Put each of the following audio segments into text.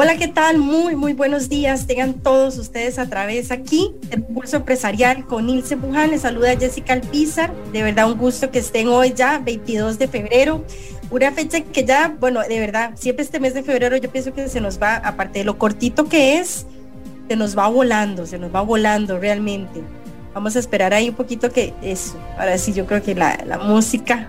Hola, ¿qué tal? Muy, muy buenos días. Tengan todos ustedes a través aquí del Pulso Empresarial con Nilce Buján. Les saluda Jessica Alpizar. De verdad, un gusto que estén hoy ya, 22 de febrero. Una fecha que ya, bueno, de verdad, siempre este mes de febrero yo pienso que se nos va, aparte de lo cortito que es, se nos va volando, se nos va volando realmente. Vamos a esperar ahí un poquito que eso. Ahora sí, yo creo que la música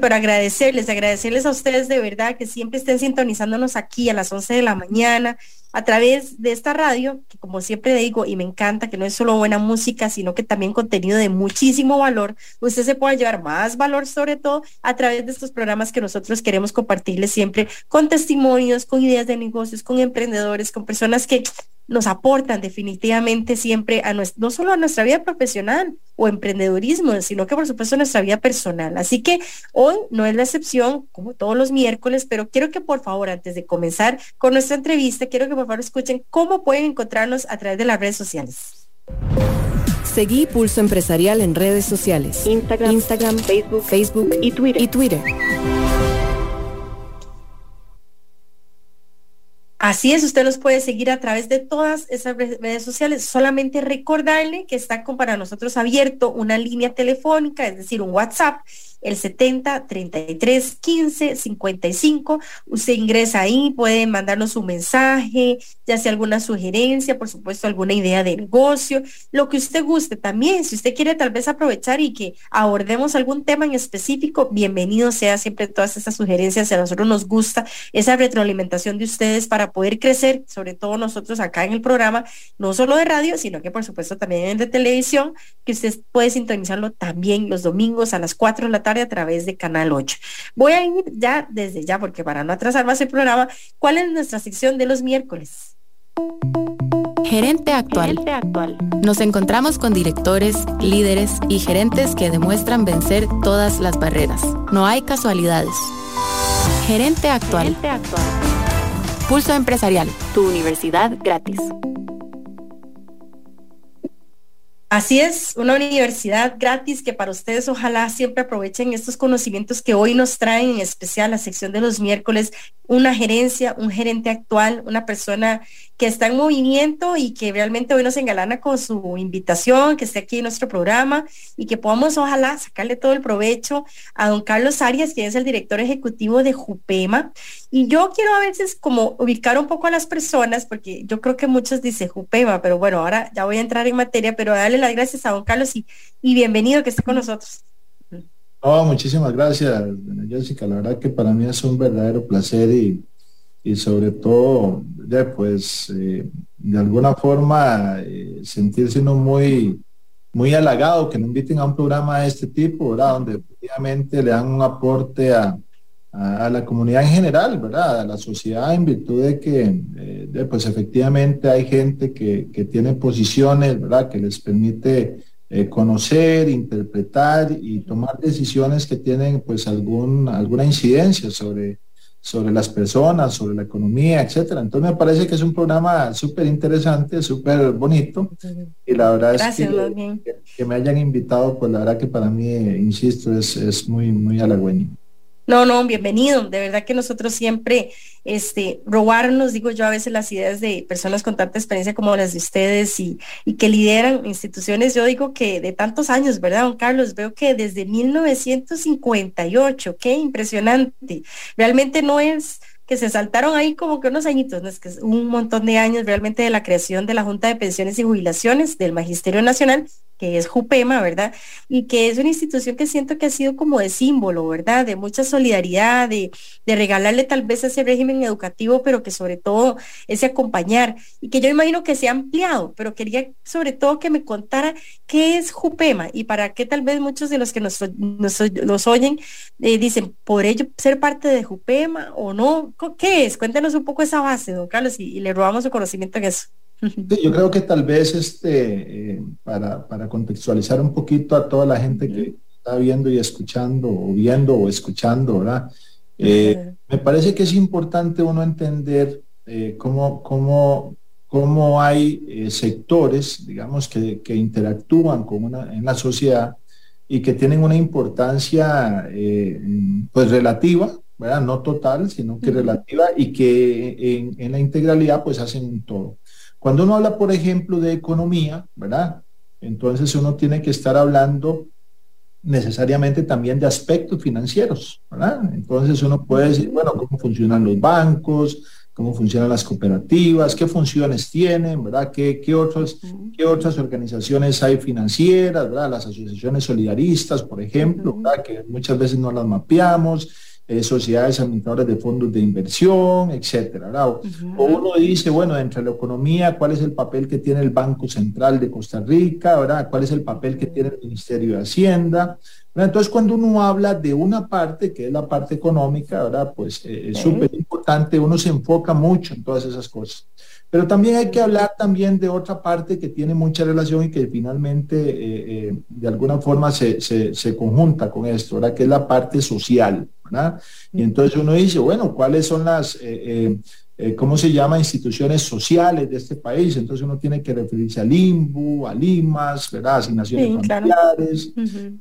pero agradecerles, agradecerles a ustedes de verdad que siempre estén sintonizándonos aquí a las 11 de la mañana a través de esta radio, que como siempre digo, y me encanta que no es solo buena música, sino que también contenido de muchísimo valor, usted se puede llevar más valor sobre todo a través de estos programas que nosotros queremos compartirles siempre con testimonios, con ideas de negocios, con emprendedores, con personas que nos aportan definitivamente siempre a nuestro, no solo a nuestra vida profesional o emprendedurismo, sino que por supuesto a nuestra vida personal. Así que hoy no es la excepción, como todos los miércoles, pero quiero que por favor, antes de comenzar con nuestra entrevista, quiero que por favor escuchen cómo pueden encontrarnos a través de las redes sociales. Seguí Pulso Empresarial en redes sociales. Instagram, Instagram Facebook, Facebook y Twitter. Y Twitter. Así es, usted los puede seguir a través de todas esas redes sociales. Solamente recordarle que está con para nosotros abierto una línea telefónica, es decir, un WhatsApp el 70 33 15 55. Usted ingresa ahí, puede mandarnos un mensaje, ya sea alguna sugerencia, por supuesto, alguna idea de negocio, lo que usted guste también. Si usted quiere tal vez aprovechar y que abordemos algún tema en específico, bienvenido sea siempre todas esas sugerencias. A nosotros nos gusta esa retroalimentación de ustedes para poder crecer, sobre todo nosotros acá en el programa, no solo de radio, sino que por supuesto también de televisión, que usted puede sintonizarlo también los domingos a las 4 de la tarde a través de Canal 8. Voy a ir ya desde ya, porque para no atrasar más el programa, ¿cuál es nuestra sección de los miércoles? Gerente actual. gerente actual. Nos encontramos con directores, líderes y gerentes que demuestran vencer todas las barreras. No hay casualidades. Gerente actual. Gerente actual. Pulso Empresarial, tu universidad gratis. Así es, una universidad gratis que para ustedes ojalá siempre aprovechen estos conocimientos que hoy nos traen, en especial la sección de los miércoles, una gerencia, un gerente actual, una persona que está en movimiento y que realmente hoy nos engalana con su invitación, que esté aquí en nuestro programa y que podamos ojalá sacarle todo el provecho a don Carlos Arias, quien es el director ejecutivo de Jupema. Y yo quiero a veces como ubicar un poco a las personas, porque yo creo que muchos dicen Jupema, pero bueno, ahora ya voy a entrar en materia, pero darle las gracias a don Carlos y, y bienvenido que esté con nosotros. Oh, muchísimas gracias, Jessica. La verdad que para mí es un verdadero placer y, y sobre todo, ya pues, eh, de alguna forma eh, sentirse uno muy, muy halagado que nos inviten a un programa de este tipo, ¿verdad? Donde obviamente le dan un aporte a, a, la comunidad en general, ¿verdad? A la sociedad en virtud de que, eh, pues efectivamente hay gente que, que, tiene posiciones, ¿verdad? Que les permite conocer, interpretar y tomar decisiones que tienen pues algún, alguna incidencia sobre sobre las personas, sobre la economía, etcétera. Entonces me parece que es un programa súper interesante, súper bonito y la verdad es que, que, me hayan invitado, pues la verdad que para mí, insisto, es, es muy, muy halagüeño. No, no, bienvenido. De verdad que nosotros siempre, este, robarnos, digo yo, a veces las ideas de personas con tanta experiencia como las de ustedes y, que lideran instituciones, yo digo que de tantos años, ¿verdad, don Carlos? Veo que desde 1958, qué impresionante. Realmente no es que se saltaron ahí como que unos añitos, ¿no? es que es un montón de años realmente de la creación de la Junta de Pensiones y Jubilaciones del Magisterio Nacional que es Jupema, ¿verdad? Y que es una institución que siento que ha sido como de símbolo, ¿verdad? De mucha solidaridad, de, de regalarle tal vez ese régimen educativo, pero que sobre todo ese acompañar y que yo imagino que se ha ampliado, pero quería sobre todo que me contara qué es Jupema y para qué tal vez muchos de los que nos, nos, oyen eh, dicen, ¿por ello ser parte de Jupema o no? ¿Qué es? Cuéntanos un poco esa base, don Carlos, y, y le robamos su conocimiento en eso yo creo que tal vez este, eh, para, para, contextualizar un poquito a toda la gente que está viendo y escuchando, o viendo o escuchando, ¿verdad? Eh, me parece que es importante uno entender eh, cómo, cómo, cómo, hay sectores, digamos, que, que, interactúan con una, en la sociedad y que tienen una importancia pues relativa, ¿verdad? No total, sino que relativa y que en, en, la integralidad pues hacen un todo. Cuando uno habla, por ejemplo, de economía, ¿verdad? Entonces uno tiene que estar hablando necesariamente también de aspectos financieros, ¿verdad? Entonces uno puede decir, bueno, cómo funcionan los bancos, cómo funcionan las cooperativas, qué funciones tienen, ¿verdad? ¿Qué, qué, otros, qué otras organizaciones hay financieras, ¿verdad? Las asociaciones solidaristas, por ejemplo, ¿verdad? Que muchas veces no las mapeamos, eh, sociedades administradoras de fondos de inversión, etcétera. O uno dice, bueno, entre la economía, ¿cuál es el papel que tiene el Banco Central de Costa Rica? ¿verdad? ¿Cuál es el papel que tiene el Ministerio de Hacienda? Entonces, cuando uno habla de una parte, que es la parte económica, ¿verdad? Pues eh, es súper importante, uno se enfoca mucho en todas esas cosas. Pero también hay que hablar también de otra parte que tiene mucha relación y que finalmente eh, eh, de alguna forma se, se, conjunta con esto, ¿verdad? Que es la parte social, ¿verdad? Y entonces uno dice, bueno, ¿cuáles son las, eh, cómo se llama, instituciones sociales de este país? Entonces uno tiene que referirse al IMBU, a LIMAS, ¿verdad? Asignaciones familiares,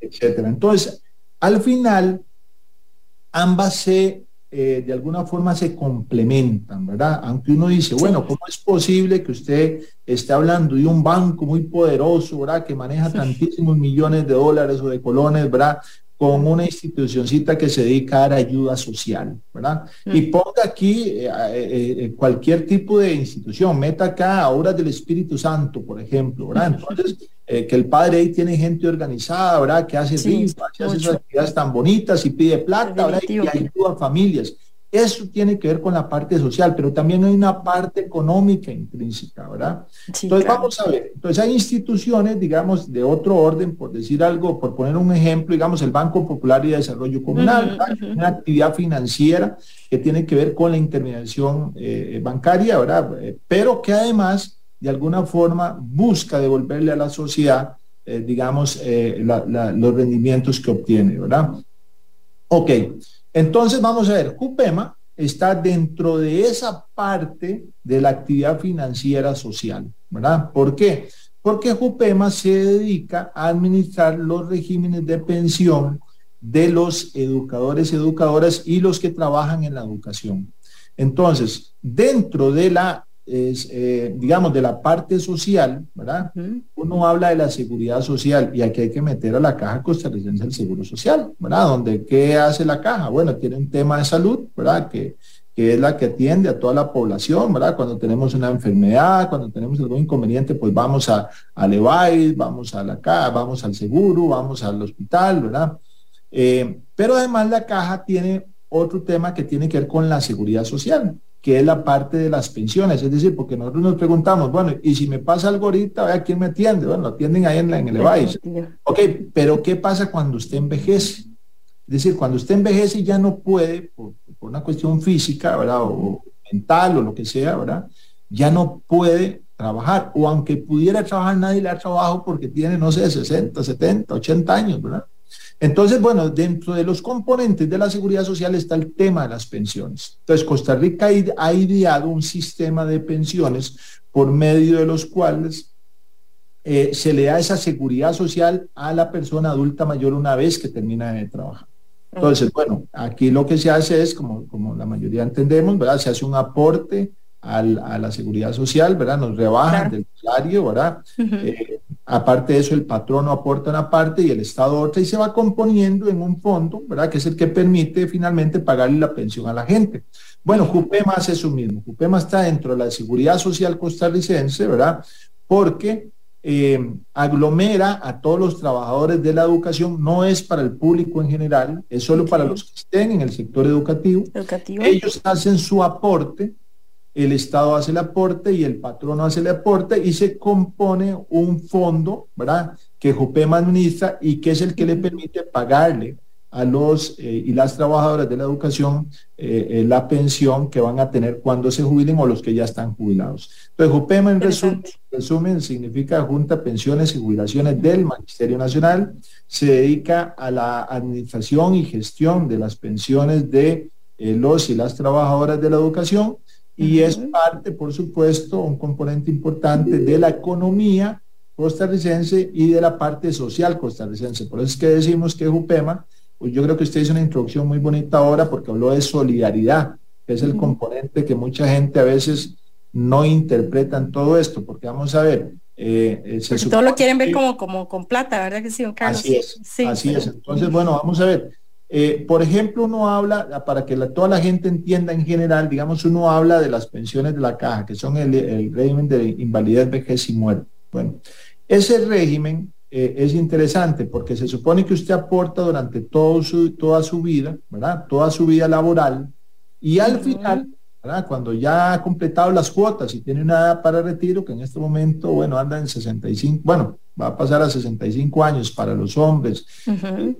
etcétera. Entonces, al final, ambas se eh, de alguna forma se complementan, ¿verdad? Aunque uno dice, bueno, ¿cómo es posible que usted esté hablando de un banco muy poderoso, ¿verdad? Que maneja tantísimos millones de dólares o de colones, ¿verdad? Con una institucioncita que se dedica a dar ayuda social, ¿verdad? Y ponga aquí eh, eh, cualquier tipo de institución, meta acá obras del Espíritu Santo, por ejemplo, ¿verdad? Entonces, que el padre ahí tiene gente organizada, ¿verdad? Que hace sí, que hace esas actividades tan bonitas y pide plata, ¿verdad? Y ayuda a familias. Eso tiene que ver con la parte social, pero también hay una parte económica intrínseca, ¿verdad? Entonces vamos a ver, entonces hay instituciones, digamos, de otro orden, por decir algo, por poner un ejemplo, digamos, el Banco Popular y Desarrollo Comunal, una actividad financiera que tiene que ver con la intermediación eh, bancaria, ¿verdad? Eh, pero que además de alguna forma busca devolverle a la sociedad, eh, digamos, eh, los rendimientos que obtiene, ¿verdad? Ok, entonces vamos a ver, Cupema está dentro de esa parte de la actividad financiera social, ¿verdad? ¿Por qué? Porque Jupema se dedica a administrar los regímenes de pensión de los educadores, educadoras y los que trabajan en la educación. Entonces, dentro de la es, eh, digamos, de la parte social, ¿verdad? Uno habla de la seguridad social y aquí hay que meter a la caja costarricense el seguro social, ¿verdad? Donde, ¿qué hace la caja? Bueno, tiene un tema de salud, ¿verdad? Que, que es la que atiende a toda la población, ¿verdad? Cuando tenemos una enfermedad, cuando tenemos algún inconveniente, pues vamos a, EVAIS, vamos a la caja, vamos al seguro, vamos al hospital, ¿verdad? Eh, pero además la caja tiene otro tema que tiene que ver con la seguridad social que es la parte de las pensiones. Es decir, porque nosotros nos preguntamos, bueno, y si me pasa algo ahorita, ¿a quién me atiende? Bueno, lo atienden ahí en, la, en el EVAIS. Ok, pero ¿qué pasa cuando usted envejece? Es decir, cuando usted envejece y ya no puede, por, una cuestión física, ¿verdad? O mental o lo que sea, ¿verdad? Ya no puede trabajar. O aunque pudiera trabajar, nadie le da trabajo porque tiene, no sé, 60, 70, 80 años, ¿verdad? Entonces, bueno, dentro de los componentes de la seguridad social está el tema de las pensiones. Entonces, Costa Rica ha ideado un sistema de pensiones por medio de los cuales eh, se le da esa seguridad social a la persona adulta mayor una vez que termina de trabajar. Entonces, bueno, aquí lo que se hace es, como, como la mayoría entendemos, ¿verdad? Se hace un aporte a la seguridad social, ¿verdad? Nos rebajan del salario, ¿verdad? Aparte de eso, el patrono aporta una parte y el Estado otra y se va componiendo en un fondo, ¿verdad? Que es el que permite finalmente pagarle la pensión a la gente. Bueno, Jupema hace eso mismo. Jupema está dentro de la seguridad social costarricense, ¿verdad? Porque eh, aglomera a todos los trabajadores de la educación, no es para el público en general, es solo para los que estén en el sector educativo. educativo. Ellos hacen su aporte el Estado hace el aporte y el patrono hace el aporte y se compone un fondo, ¿verdad? Que Jopema administra y que es el que le permite pagarle a los eh, y las trabajadoras de la educación eh, eh, la pensión que van a tener cuando se jubilen o los que ya están jubilados. Entonces, JUPEMA en resumen, resumen significa Junta Pensiones y Jubilaciones del Magisterio Nacional, se dedica a la administración y gestión de las pensiones de los y las trabajadoras de la educación y es parte, por supuesto, un componente importante de la economía costarricense y de la parte social costarricense. Por eso es que decimos que JUPEMA pues yo creo que usted hizo una introducción muy bonita ahora porque habló de solidaridad, que es el componente que mucha gente a veces no interpreta en todo esto, porque vamos a ver. Eh, eh todo lo quieren ver como, como con plata, ¿verdad que sí, Carlos? Así es, así es. Entonces, bueno, vamos a ver. Eh, por ejemplo, uno habla, para que toda la gente entienda en general, digamos, uno habla de las pensiones de la caja, que son el, el régimen de invalidez, vejez y muerte. Bueno, ese régimen eh, es interesante porque se supone que usted aporta durante todo su, toda su vida, ¿verdad? Toda su vida laboral y al final, ¿verdad? Cuando ya ha completado las cuotas y tiene una edad para retiro, que en este momento, bueno, anda en 65, bueno, va a pasar a 65 años para los hombres,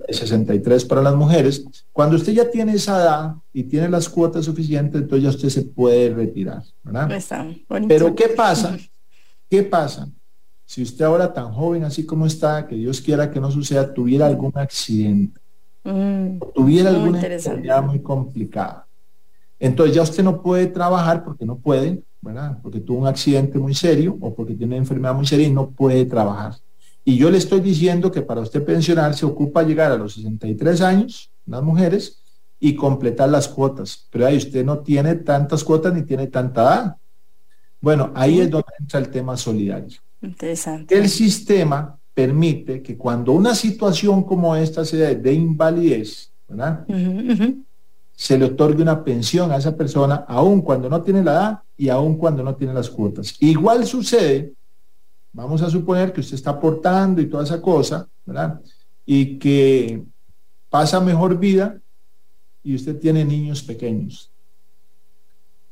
63 para las mujeres. Cuando usted ya tiene esa edad y tiene las cuotas suficientes, entonces ya usted se puede retirar, ¿verdad? Pero ¿qué pasa? ¿Qué pasa? si usted ahora tan joven así como está, que Dios quiera que no suceda, tuviera algún accidente, mm, tuviera alguna enfermedad muy complicada, entonces ya usted no puede trabajar porque no puede, ¿verdad? Porque tuvo un accidente muy serio o porque tiene una enfermedad muy seria y no puede trabajar. Y yo le estoy diciendo que para usted pensionar se ocupa llegar a los 63 años, las mujeres, y completar las cuotas. Pero ahí usted no tiene tantas cuotas ni tiene tanta edad. Bueno, ahí es donde entra el tema solidario. Interesante. El sistema permite que cuando una situación como esta sea de invalidez, ¿verdad? Se le otorgue una pensión a esa persona, aun cuando no tiene la edad y aun cuando no tiene las cuotas. Igual sucede, vamos a suponer que usted está aportando y toda esa cosa, ¿verdad? Y que pasa mejor vida y usted tiene niños pequeños.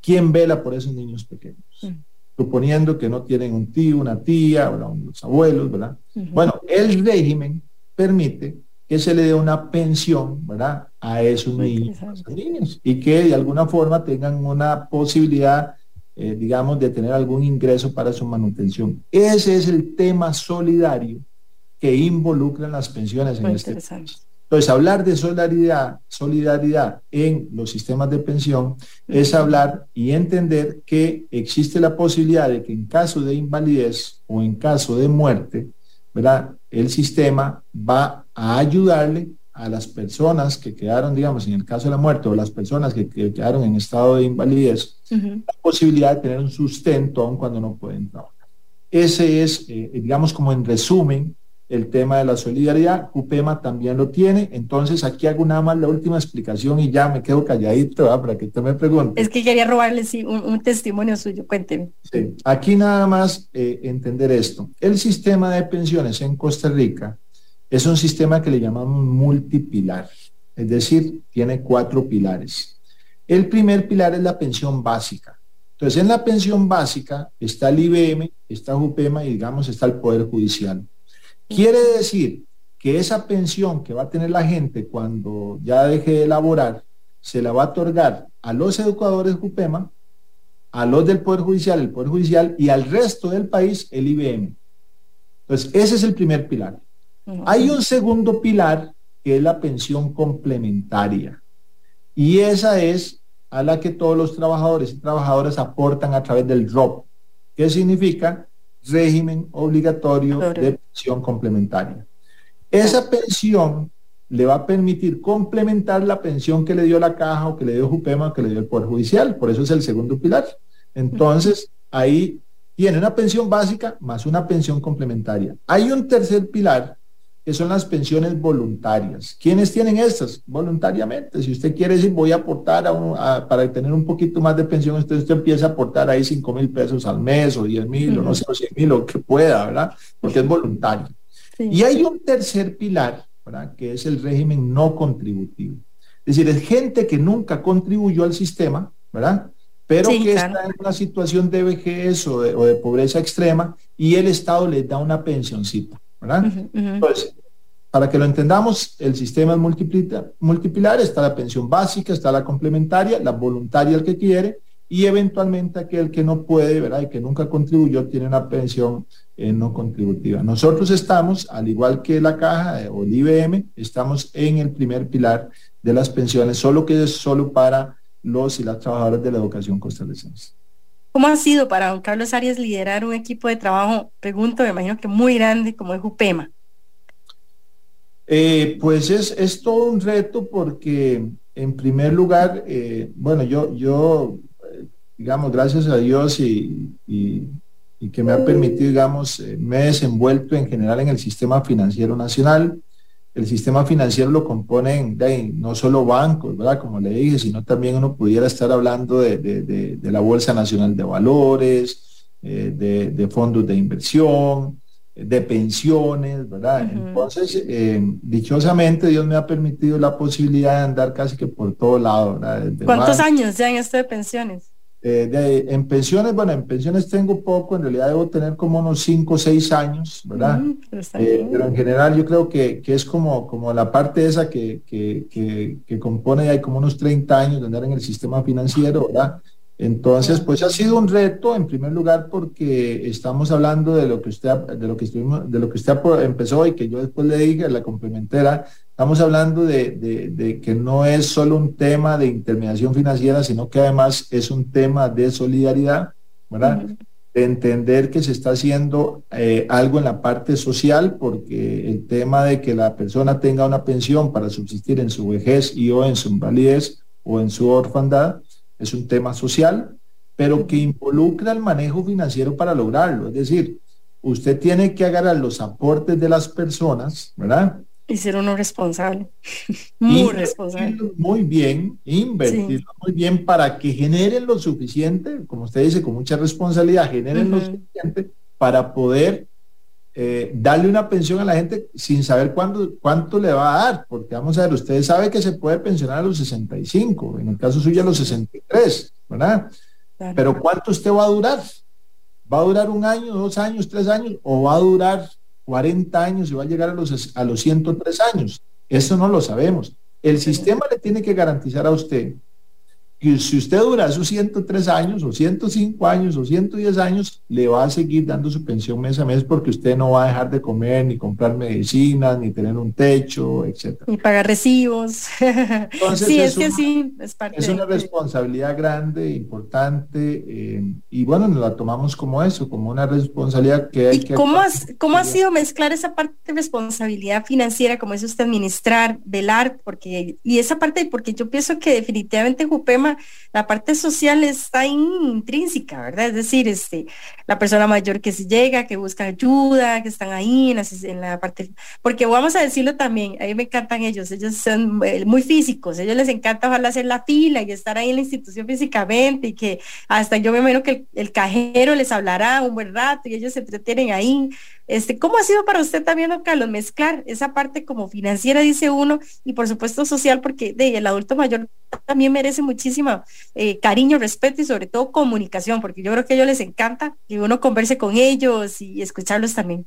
¿Quién vela por esos niños pequeños? Mm suponiendo que no tienen un tío, una tía, o los abuelos, ¿verdad? Bueno, el régimen permite que se le dé una pensión, ¿verdad? A esos niños, niños, y que de alguna forma tengan una posibilidad, eh, digamos, de tener algún ingreso para su manutención. Ese es el tema solidario que involucra las pensiones en este país. Entonces, hablar de solidaridad, solidaridad en los sistemas de pensión es hablar y entender que existe la posibilidad de que en caso de invalidez o en caso de muerte, ¿verdad? El sistema va a ayudarle a las personas que quedaron, digamos, en el caso de la muerte o las personas que, quedaron en estado de invalidez, la posibilidad de tener un sustento aun cuando no pueden trabajar. Ese es, eh, digamos, como en resumen, el tema de la solidaridad. UPEMA también lo tiene. Entonces, aquí hago nada más la última explicación y ya me quedo calladito para que usted me pregunte. Es que quería robarle un, testimonio suyo. Cuénteme. Sí. Aquí nada más eh, entender esto. El sistema de pensiones en Costa Rica es un sistema que le llamamos multipilar. Es decir, tiene cuatro pilares. El primer pilar es la pensión básica. Entonces, en la pensión básica está el IBM, está UPEMA y digamos está el Poder Judicial. Quiere decir que esa pensión que va a tener la gente cuando ya deje de laborar, se la va a otorgar a los educadores JUPEMA, a los del Poder Judicial, el Poder Judicial y al resto del país, el IBM. Entonces, ese es el primer pilar. Hay un segundo pilar que es la pensión complementaria. Y esa es a la que todos los trabajadores y trabajadoras aportan a través del ROP. ¿Qué significa? régimen obligatorio de pensión complementaria. Esa pensión le va a permitir complementar la pensión que le dio la caja o que le dio Jupema o que le dio el Poder Judicial. Por eso es el segundo pilar. Entonces, ahí tiene una pensión básica más una pensión complementaria. Hay un tercer pilar que son las pensiones voluntarias. ¿Quiénes tienen estas? Voluntariamente. Si usted quiere decir, voy a aportar a para tener un poquito más de pensión, usted, usted empieza a aportar ahí 5 mil pesos al mes o 10 mil o no sé, o 100 mil o que pueda, ¿verdad? Porque es voluntario. Y hay un tercer pilar, ¿verdad? Que es el régimen no contributivo. Es decir, es gente que nunca contribuyó al sistema, ¿verdad? Pero que está en una situación de vejez o de, pobreza extrema y el Estado les da una pensioncita. ¿Verdad? Entonces, para que lo entendamos, el sistema es multipilar, está la pensión básica, está la complementaria, la voluntaria el que quiere y eventualmente aquel que no puede, ¿verdad? Y que nunca contribuyó tiene una pensión eh, no contributiva. Nosotros estamos, al igual que la caja o el IBM, estamos en el primer pilar de las pensiones, solo que es solo para los y las trabajadoras de la educación costarricense. ¿Cómo ha sido para don Carlos Arias liderar un equipo de trabajo, pregunto, me imagino que muy grande como es UPEMA? Eh, pues es, es, todo un reto porque, en primer lugar, eh, bueno, yo, yo, digamos, gracias a Dios y, y, que me ha permitido, digamos, eh, me he desenvuelto en general en el sistema financiero nacional. El sistema financiero lo componen de, no solo bancos, ¿verdad? Como le dije, sino también uno pudiera estar hablando de, de, de la Bolsa Nacional de Valores, de, fondos de inversión, de pensiones, ¿verdad? Entonces, eh, dichosamente Dios me ha permitido la posibilidad de andar casi que por todo lado, ¿verdad? ¿Cuántos años ya en esto de pensiones? Eh, en pensiones, bueno, en pensiones tengo poco, en realidad debo tener como unos 5 o 6 años, ¿verdad? Eh, pero, en general yo creo que, que, es como, como la parte esa que, que, que, que compone, hay como unos 30 años de andar en el sistema financiero, ¿verdad? Entonces, pues ha sido un reto en primer lugar porque estamos hablando de lo que usted de lo que estuvimos, de lo que usted empezó y que yo después le dije la complementera. Estamos hablando de, que no es solo un tema de intermediación financiera, sino que además es un tema de solidaridad, ¿verdad? De entender que se está haciendo eh, algo en la parte social, porque el tema de que la persona tenga una pensión para subsistir en su vejez y o en su invalidez o en su orfandad, es un tema social, pero que involucra el manejo financiero para lograrlo. Es decir, usted tiene que agarrar los aportes de las personas, ¿verdad? Y ser uno responsable, muy responsable. Muy bien, invertirlo muy bien para que generen lo suficiente, como usted dice, con mucha responsabilidad, generen lo suficiente para poder eh, darle una pensión a la gente sin saber cuándo, cuánto le va a dar, porque vamos a ver, usted sabe que se puede pensionar a los 65, en el caso suyo a los 63, ¿verdad? Pero ¿cuánto usted va a durar? ¿Va a durar un año, dos años, tres años o va a durar 40 años y va a llegar a los, a los 103 años? Eso no lo sabemos. El sistema le tiene que garantizar a usted que si usted dura esos 103 años o 105 años o 110 años, le va a seguir dando su pensión mes a mes porque usted no va a dejar de comer, ni comprar medicinas, ni tener un techo, etcétera. Ni pagar recibos. sí, es, que sí, es parte Es una responsabilidad grande, importante, eh, y bueno, nos la tomamos como eso, como una responsabilidad que hay ¿Y que... ¿Cómo, has, ¿Cómo ha sido mezclar esa parte de responsabilidad financiera, como es usted administrar, velar, porque, y esa parte, porque yo pienso que definitivamente Jupema la parte social está intrínseca, ¿verdad? Es decir, este, la persona mayor que se llega, que busca ayuda, que están ahí en la, parte, porque vamos a decirlo también, a mí me encantan ellos, ellos son eh, muy físicos, ellos les encanta ojalá hacer la fila y estar ahí en la institución físicamente y que hasta yo me imagino que el, el cajero les hablará un buen rato y ellos se entretienen ahí. Este, ¿Cómo ha sido para usted también, don Carlos, mezclar esa parte como financiera, dice uno, y por supuesto social, porque de, el adulto mayor también merece muchísimo eh, cariño, respeto y sobre todo comunicación, porque yo creo que a ellos les encanta que uno converse con ellos y escucharlos también.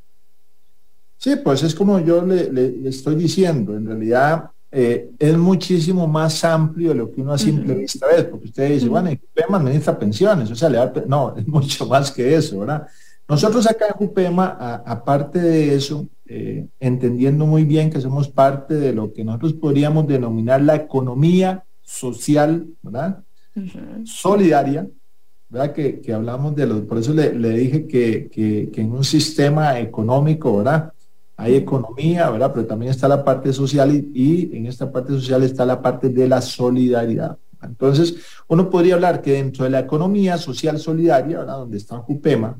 Sí, pues es como yo le, estoy diciendo, en realidad eh, es muchísimo más amplio de lo que uno a simple vista ve, porque usted dice, bueno, ¿y qué administra pensiones? O sea, le da, no, es mucho más que eso, ¿verdad? Nosotros acá en Jupema, aparte de eso, eh, entendiendo muy bien que somos parte de lo que nosotros podríamos denominar la economía social, ¿verdad? Solidaria, ¿verdad? Que, hablamos de los, por eso le, dije que, que, en un sistema económico, ¿verdad? Hay economía, ¿verdad? Pero también está la parte social y, y en esta parte social está la parte de la solidaridad. Entonces, uno podría hablar que dentro de la economía social solidaria, ¿verdad? Donde está Jupema,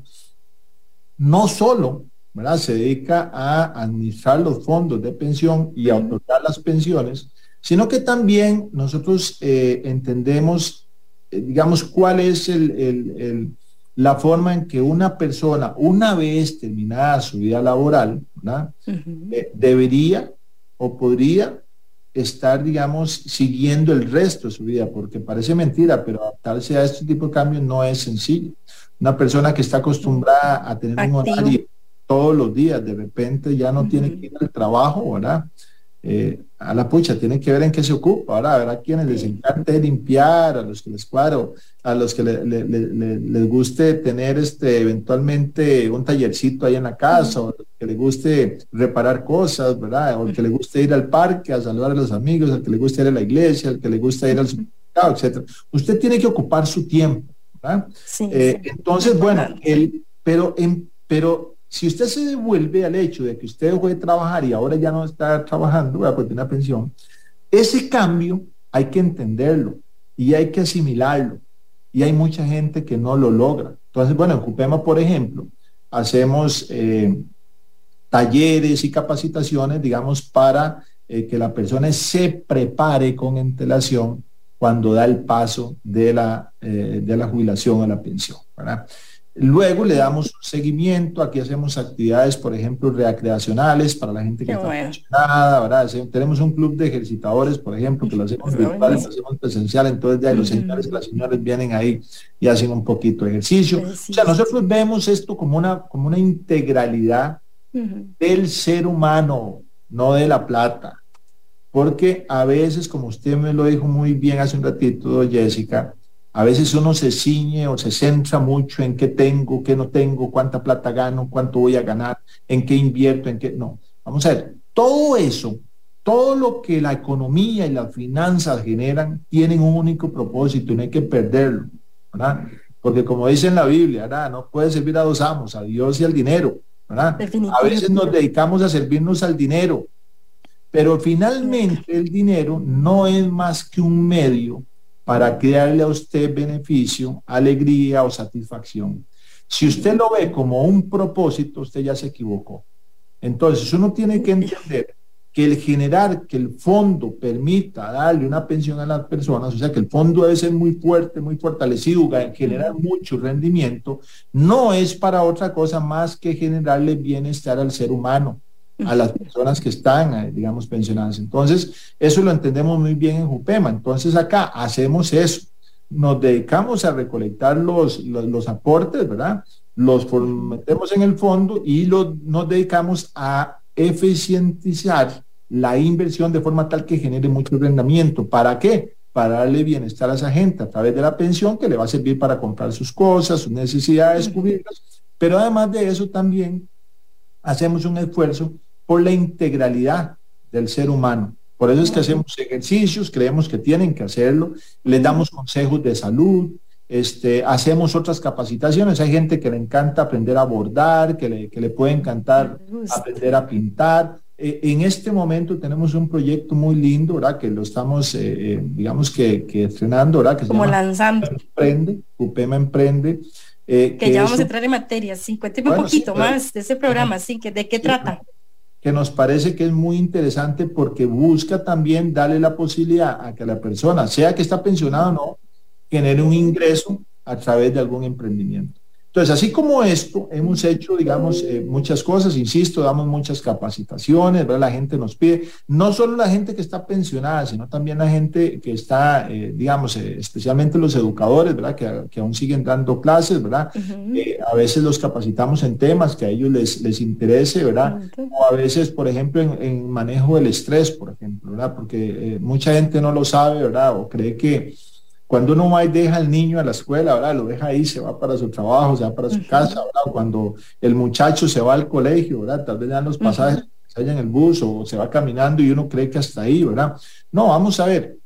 no solo ¿verdad? se dedica a administrar los fondos de pensión y a otorgar las pensiones, sino que también nosotros eh, entendemos, eh, digamos, cuál es el, la forma en que una persona, una vez terminada su vida laboral, eh, debería o podría estar, digamos, siguiendo el resto de su vida, porque parece mentira, pero adaptarse a este tipo de cambios no es sencillo. Una persona que está acostumbrada a tener un horario todos los días, de repente ya no tiene que ir al trabajo, ¿verdad? Eh, a la pucha, tiene que ver en qué se ocupa, ahora habrá quienes les encante limpiar, a los que les cuadro, a los que les guste tener este eventualmente un tallercito ahí en la casa, o que les guste reparar cosas, ¿verdad? O que le guste ir al parque a saludar a los amigos, al que le guste ir a la iglesia, al que le guste ir al supermercado, etcétera. Usted tiene que ocupar su tiempo, ¿verdad? Eh, entonces, bueno, el, pero, en, pero si usted se devuelve al hecho de que usted dejó de trabajar y ahora ya no está trabajando, pues tiene una pensión, ese cambio hay que entenderlo y hay que asimilarlo. Y hay mucha gente que no lo logra. Entonces, bueno, ocupemos, por ejemplo, hacemos eh, talleres y capacitaciones, digamos, para eh, que la persona se prepare con antelación cuando da el paso de la, eh, de la jubilación a la pensión. ¿verdad? Luego le damos un seguimiento, aquí hacemos actividades, por ejemplo, recreacionales para la gente que está pensionada, ¿verdad? Tenemos un club de ejercitadores, por ejemplo, que lo hacemos virtual, lo hacemos presencial, entonces ya los señores y las señoras vienen ahí y hacen un poquito de ejercicio. O sea, nosotros vemos esto como una, como una integralidad del ser humano, no de la plata. Porque a veces, como usted me lo dijo muy bien hace un ratito, Jessica, a veces uno se ciñe o se centra mucho en qué tengo, qué no tengo, cuánta plata gano, cuánto voy a ganar, en qué invierto, en qué... No, vamos a ver, todo eso, todo lo que la economía y las finanzas generan, tienen un único propósito y no hay que perderlo, ¿verdad? Porque como dice en la Biblia, ¿verdad? No puede servir a dos amos, a Dios y al dinero, ¿verdad? A veces nos dedicamos a servirnos al dinero, pero finalmente el dinero no es más que un medio para crearle a usted beneficio, alegría o satisfacción. Si usted lo ve como un propósito, usted ya se equivocó. Entonces, uno tiene que entender que el generar que el fondo permita darle una pensión a las personas, o sea, que el fondo debe ser muy fuerte, muy fortalecido, generar mucho rendimiento, no es para otra cosa más que generarle bienestar al ser humano a las personas que están, eh, digamos, pensionadas. Entonces, eso lo entendemos muy bien en Jupema. Entonces, acá hacemos eso. Nos dedicamos a recolectar los, los, aportes, ¿verdad? Los metemos en el fondo y lo, nos dedicamos a eficientizar la inversión de forma tal que genere mucho rendimiento. ¿Para qué? Para darle bienestar a esa gente a través de la pensión que le va a servir para comprar sus cosas, sus necesidades, cubrirlas. Pero además de eso también hacemos un esfuerzo por la integralidad del ser humano. Por eso es que hacemos ejercicios, creemos que tienen que hacerlo, les damos consejos de salud, este, hacemos otras capacitaciones. Hay gente que le encanta aprender a bordar, que le, que le puede encantar aprender a pintar. E, en este momento tenemos un proyecto muy lindo, ¿verdad? Que lo estamos, eh, eh, digamos que, que, estrenando, ¿verdad? Que Como lanzando. Emprende, UPEMA Emprende. Eh, que, ya vamos a entrar en materia, sí. Cuénteme un poquito más de ese programa, sí, que de qué trata que nos parece que es muy interesante porque busca también darle la posibilidad a que la persona, sea que está pensionada o no, genere un ingreso a través de algún emprendimiento. Entonces, así como esto, hemos hecho, digamos, eh, muchas cosas, insisto, damos muchas capacitaciones, ¿verdad? la gente nos pide, no solo la gente que está pensionada, sino también la gente que está, eh, digamos, eh, especialmente los educadores, ¿verdad? Que, que, aún siguen dando clases, ¿verdad? a veces los capacitamos en temas que a ellos les, les interese, ¿verdad? O a veces, por ejemplo, en, en, manejo del estrés, por ejemplo, ¿verdad? Porque mucha gente no lo sabe, ¿verdad? O cree que cuando uno va y deja al niño a la escuela, ¿verdad? Lo deja ahí, se va para su trabajo, se va para su casa, ¿verdad? Cuando el muchacho se va al colegio, ¿verdad? Tal vez dan los pasajes, se vaya en el bus o se va caminando y uno cree que hasta ahí, ¿verdad? No, vamos a ver.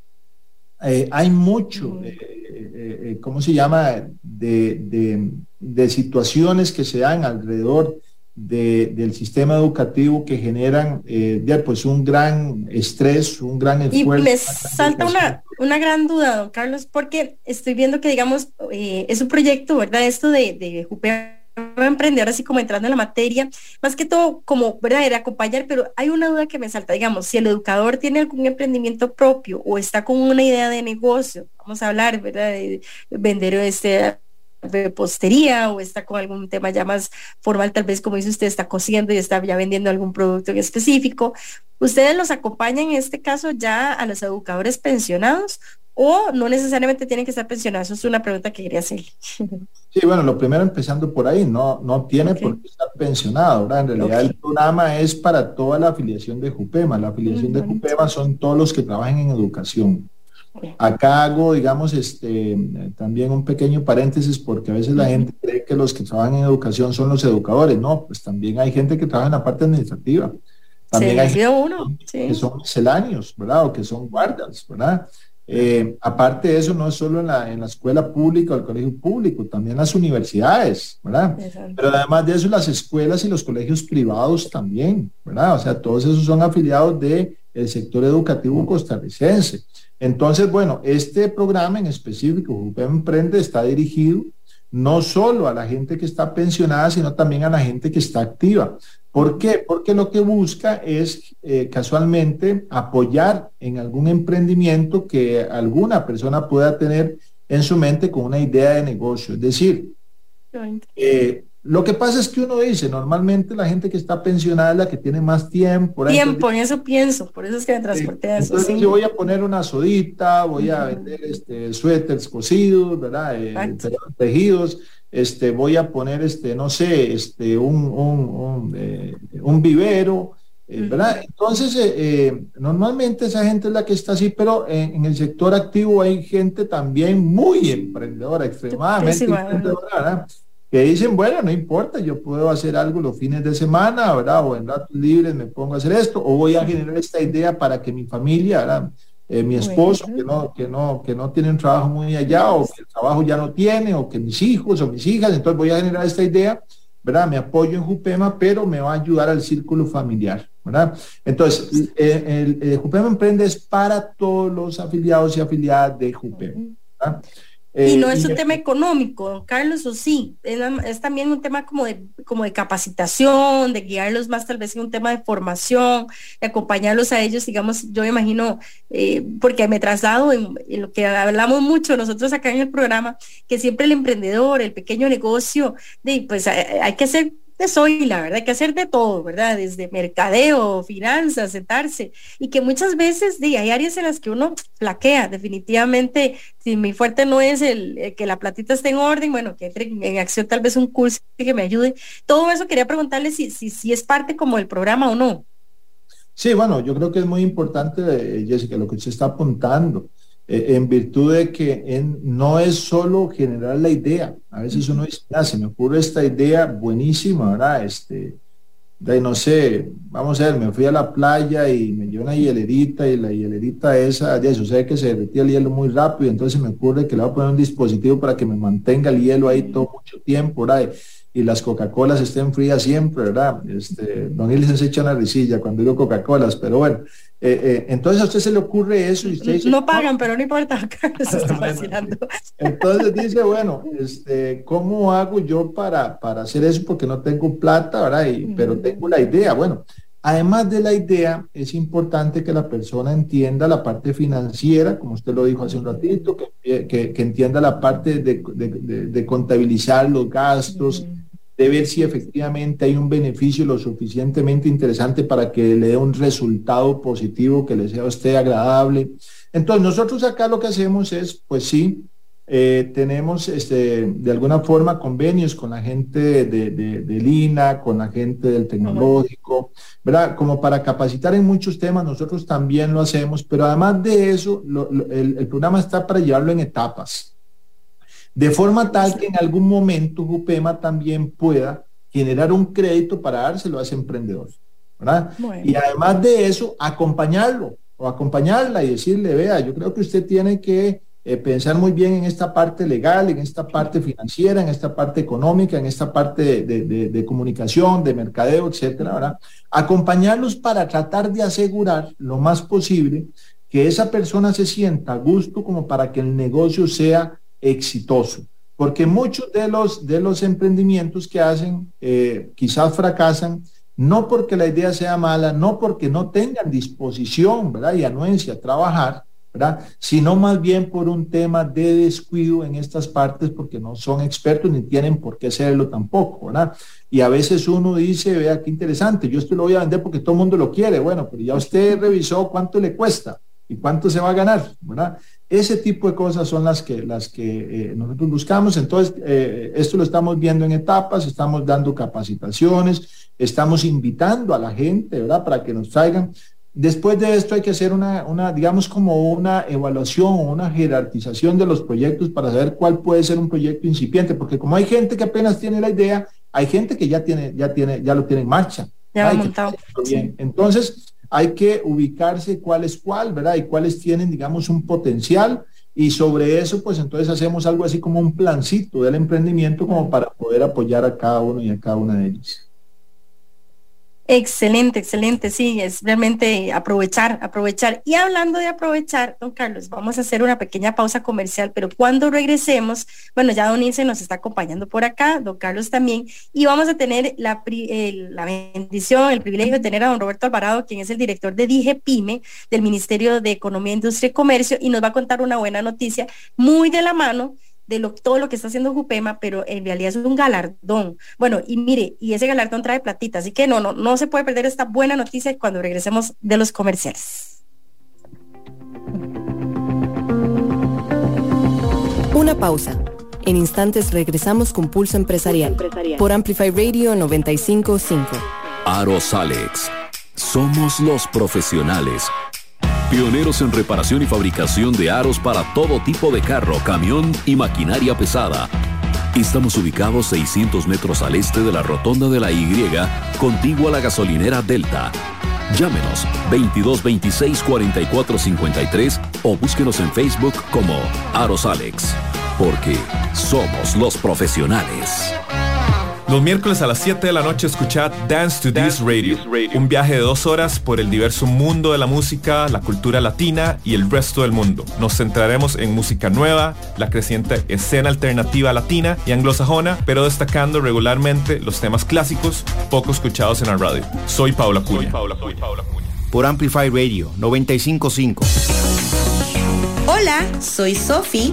Eh, hay mucho, eh, eh, ¿cómo se llama? De, de, de situaciones que se dan alrededor del sistema educativo que generan eh, pues un gran estrés, un gran esfuerzo. Y me salta una, una gran duda, don Carlos, porque estoy viendo que, digamos, eh, es un proyecto, ¿verdad? Esto de, de emprender así como entrando en la materia, más que todo como, ¿verdad? Era acompañar, pero hay una duda que me salta, digamos, si el educador tiene algún emprendimiento propio o está con una idea de negocio, vamos a hablar, ¿verdad? De vender este de postería o está con algún tema ya más formal, tal vez como dice usted, está cosiendo y está ya vendiendo algún producto en específico. ¿Ustedes los acompañan en este caso ya a los educadores pensionados o no necesariamente tienen que estar pensionados? Eso es una pregunta que quería hacer. Sí, bueno, lo primero empezando por ahí, no, no tiene por qué estar pensionado, ¿verdad? En realidad el programa es para toda la afiliación de JUPEMA. La afiliación de JUPEMA son todos los que trabajan en educación. Acá hago, digamos, este, también un pequeño paréntesis porque a veces la gente cree que los que trabajan en educación son los educadores. No, pues también hay gente que trabaja en la parte administrativa. También hay gente uno, que son misceláneos, ¿verdad? O que son guardias, ¿verdad? Eh, aparte de eso, no es solo en la, en la escuela pública o el colegio público, también las universidades, ¿verdad? Pero además de eso, las escuelas y los colegios privados también, ¿verdad? O sea, todos esos son afiliados del el sector educativo costarricense. Entonces, bueno, este programa en específico, UPEM Emprende, está dirigido no solo a la gente que está pensionada, sino también a la gente que está activa. ¿Por qué? Porque lo que busca es eh, casualmente apoyar en algún emprendimiento que alguna persona pueda tener en su mente con una idea de negocio. Es decir, eh, lo que pasa es que uno dice, normalmente la gente que está pensionada es la que tiene más tiempo. Tiempo, en eso pienso, por eso es que me transporté a eso. Entonces yo voy a poner una sodita, voy a vender este, suéteres cosidos, ¿verdad? Eh, tejidos, este, voy a poner, este, no sé, este, un, un, eh, vivero, eh, ¿verdad? Entonces, normalmente esa gente es la que está así, pero en, en, el sector activo hay gente también muy emprendedora, extremadamente emprendedora, ¿verdad? Que dicen, bueno, no importa, yo puedo hacer algo los fines de semana, ¿verdad? O en ratos libres me pongo a hacer esto, o voy a generar esta idea para que mi familia, ¿verdad? Eh, mi esposo, que no, que, no, que no tiene un trabajo muy allá, o que el trabajo ya no tiene, o que mis hijos o mis hijas, entonces voy a generar esta idea, ¿verdad? Me apoyo en Jupema, pero me va a ayudar al círculo familiar, ¿verdad? Entonces, el, el, Jupema Emprende es para todos los afiliados y afiliadas de Jupema, ¿verdad? Y no eh, es un tema económico, Carlos, o sí, es, también un tema como de, como de capacitación, de guiarlos más tal vez en un tema de formación, de acompañarlos a ellos, digamos, yo me imagino, eh, porque me traslado en, lo que hablamos mucho nosotros acá en el programa, que siempre el emprendedor, el pequeño negocio, de, pues hay que hacer soy, la verdad, hay que hacer de todo, ¿verdad? Desde mercadeo, finanzas, sentarse. Y que muchas veces de, hay áreas en las que uno flaquea. Definitivamente, si mi fuerte no es el, que la platita esté en orden, bueno, que entre en acción tal vez un curso que me ayude. Todo eso quería preguntarle si, si, si es parte como del programa o no. Sí, bueno, yo creo que es muy importante, eh, Jessica, lo que usted está apuntando. Eh, en virtud de que no es solo generar la idea. A veces uno dice, ah, se me ocurre esta idea buenísima, ¿verdad? Este, de, no sé, vamos a ver, me fui a la playa y me llevé una hielerita y la hielerita esa, ya sucede que se derretía el hielo muy rápido, entonces me ocurre que le voy a poner un dispositivo para que me mantenga el hielo ahí todo mucho tiempo, ¿verdad? Y las Coca-Colas estén frías siempre, ¿verdad? Este, don Ilis se echa una risilla cuando digo Coca-Colas, pero bueno, eh, eh, entonces a usted se le ocurre eso y usted dice, no pagan, pero no importa, entonces dice, bueno, este, ¿cómo hago yo para, para hacer eso? Porque no tengo plata, ¿verdad? Y, Pero tengo la idea. Bueno, además de la idea, es importante que la persona entienda la parte financiera, como usted lo dijo hace un ratito, que, que, entienda la parte de, de, contabilizar los gastos de ver si efectivamente hay un beneficio lo suficientemente interesante para que le dé un resultado positivo que le sea a usted agradable. Entonces, nosotros acá lo que hacemos es, pues sí, eh, tenemos este, de alguna forma convenios con la gente de, de, Lina, con la gente del tecnológico, ¿verdad? Como para capacitar en muchos temas, nosotros también lo hacemos, pero además de eso, el, el programa está para llevarlo en etapas. De forma tal que en algún momento UPEMA también pueda generar un crédito para dárselo a ese emprendedor. ¿verdad? Y además de eso, acompañarlo o acompañarla y decirle, vea, yo creo que usted tiene que eh, pensar muy bien en esta parte legal, en esta parte financiera, en esta parte económica, en esta parte de, comunicación, de mercadeo, etcétera, ¿verdad? Acompañarlos para tratar de asegurar lo más posible que esa persona se sienta a gusto como para que el negocio sea exitoso. Porque muchos de los, de los emprendimientos que hacen eh, quizás fracasan, no porque la idea sea mala, no porque no tengan disposición ¿verdad? y anuencia a trabajar, ¿verdad? sino más bien por un tema de descuido en estas partes porque no son expertos ni tienen por qué serlo tampoco. ¿verdad? Y a veces uno dice, vea qué interesante, yo esto lo voy a vender porque todo el mundo lo quiere. Bueno, pero ya usted revisó cuánto le cuesta. ¿Y cuánto se va a ganar? ¿verdad? Ese tipo de cosas son las que, las que eh, nosotros buscamos. Entonces, eh, esto lo estamos viendo en etapas, estamos dando capacitaciones, estamos invitando a la gente, ¿verdad? Para que nos traigan. Después de esto hay que hacer una, una, digamos, como una evaluación o una jerarquización de los proyectos para saber cuál puede ser un proyecto incipiente, porque como hay gente que apenas tiene la idea, hay gente que ya tiene, ya tiene, ya lo tiene en marcha. Ya montado. Bien. Entonces, hay que ubicarse cuál es cuál, ¿verdad? Y cuáles tienen, digamos, un potencial. Y sobre eso, pues entonces hacemos algo así como un plancito del emprendimiento como para poder apoyar a cada uno y a cada una de ellos. Excelente, excelente, sí, es realmente aprovechar, aprovechar. Y hablando de aprovechar, don Carlos, vamos a hacer una pequeña pausa comercial, pero cuando regresemos, bueno, ya don Ilse nos está acompañando por acá, don Carlos también, y vamos a tener la, la bendición, el privilegio de tener a don Roberto Alvarado, quien es el director de Dije Pyme del Ministerio de Economía, Industria y Comercio, y nos va a contar una buena noticia muy de la mano de lo, todo lo que está haciendo Jupema, pero en realidad es un galardón. Bueno, y mire, y ese galardón trae platita, así que no, no, no se puede perder esta buena noticia cuando regresemos de los comerciales. Una pausa. En instantes regresamos con Pulso Empresarial, por Amplify Radio 955. Aros Alex. Somos los profesionales Pioneros en reparación y fabricación de aros para todo tipo de carro, camión y maquinaria pesada. Estamos ubicados 600 metros al este de la rotonda de la Y, contigua a la gasolinera Delta. Llámenos 2226 4453 o búsquenos en Facebook como Aros Alex, porque somos los profesionales. Los miércoles a las 7 de la noche escuchad Dance to This Radio, un viaje de dos horas por el diverso mundo de la música, la cultura latina y el resto del mundo. Nos centraremos en música nueva, la creciente escena alternativa latina y anglosajona, pero destacando regularmente los temas clásicos poco escuchados en la radio. Soy Paula Cunha. Por Amplify Radio 955. Hola, soy Sophie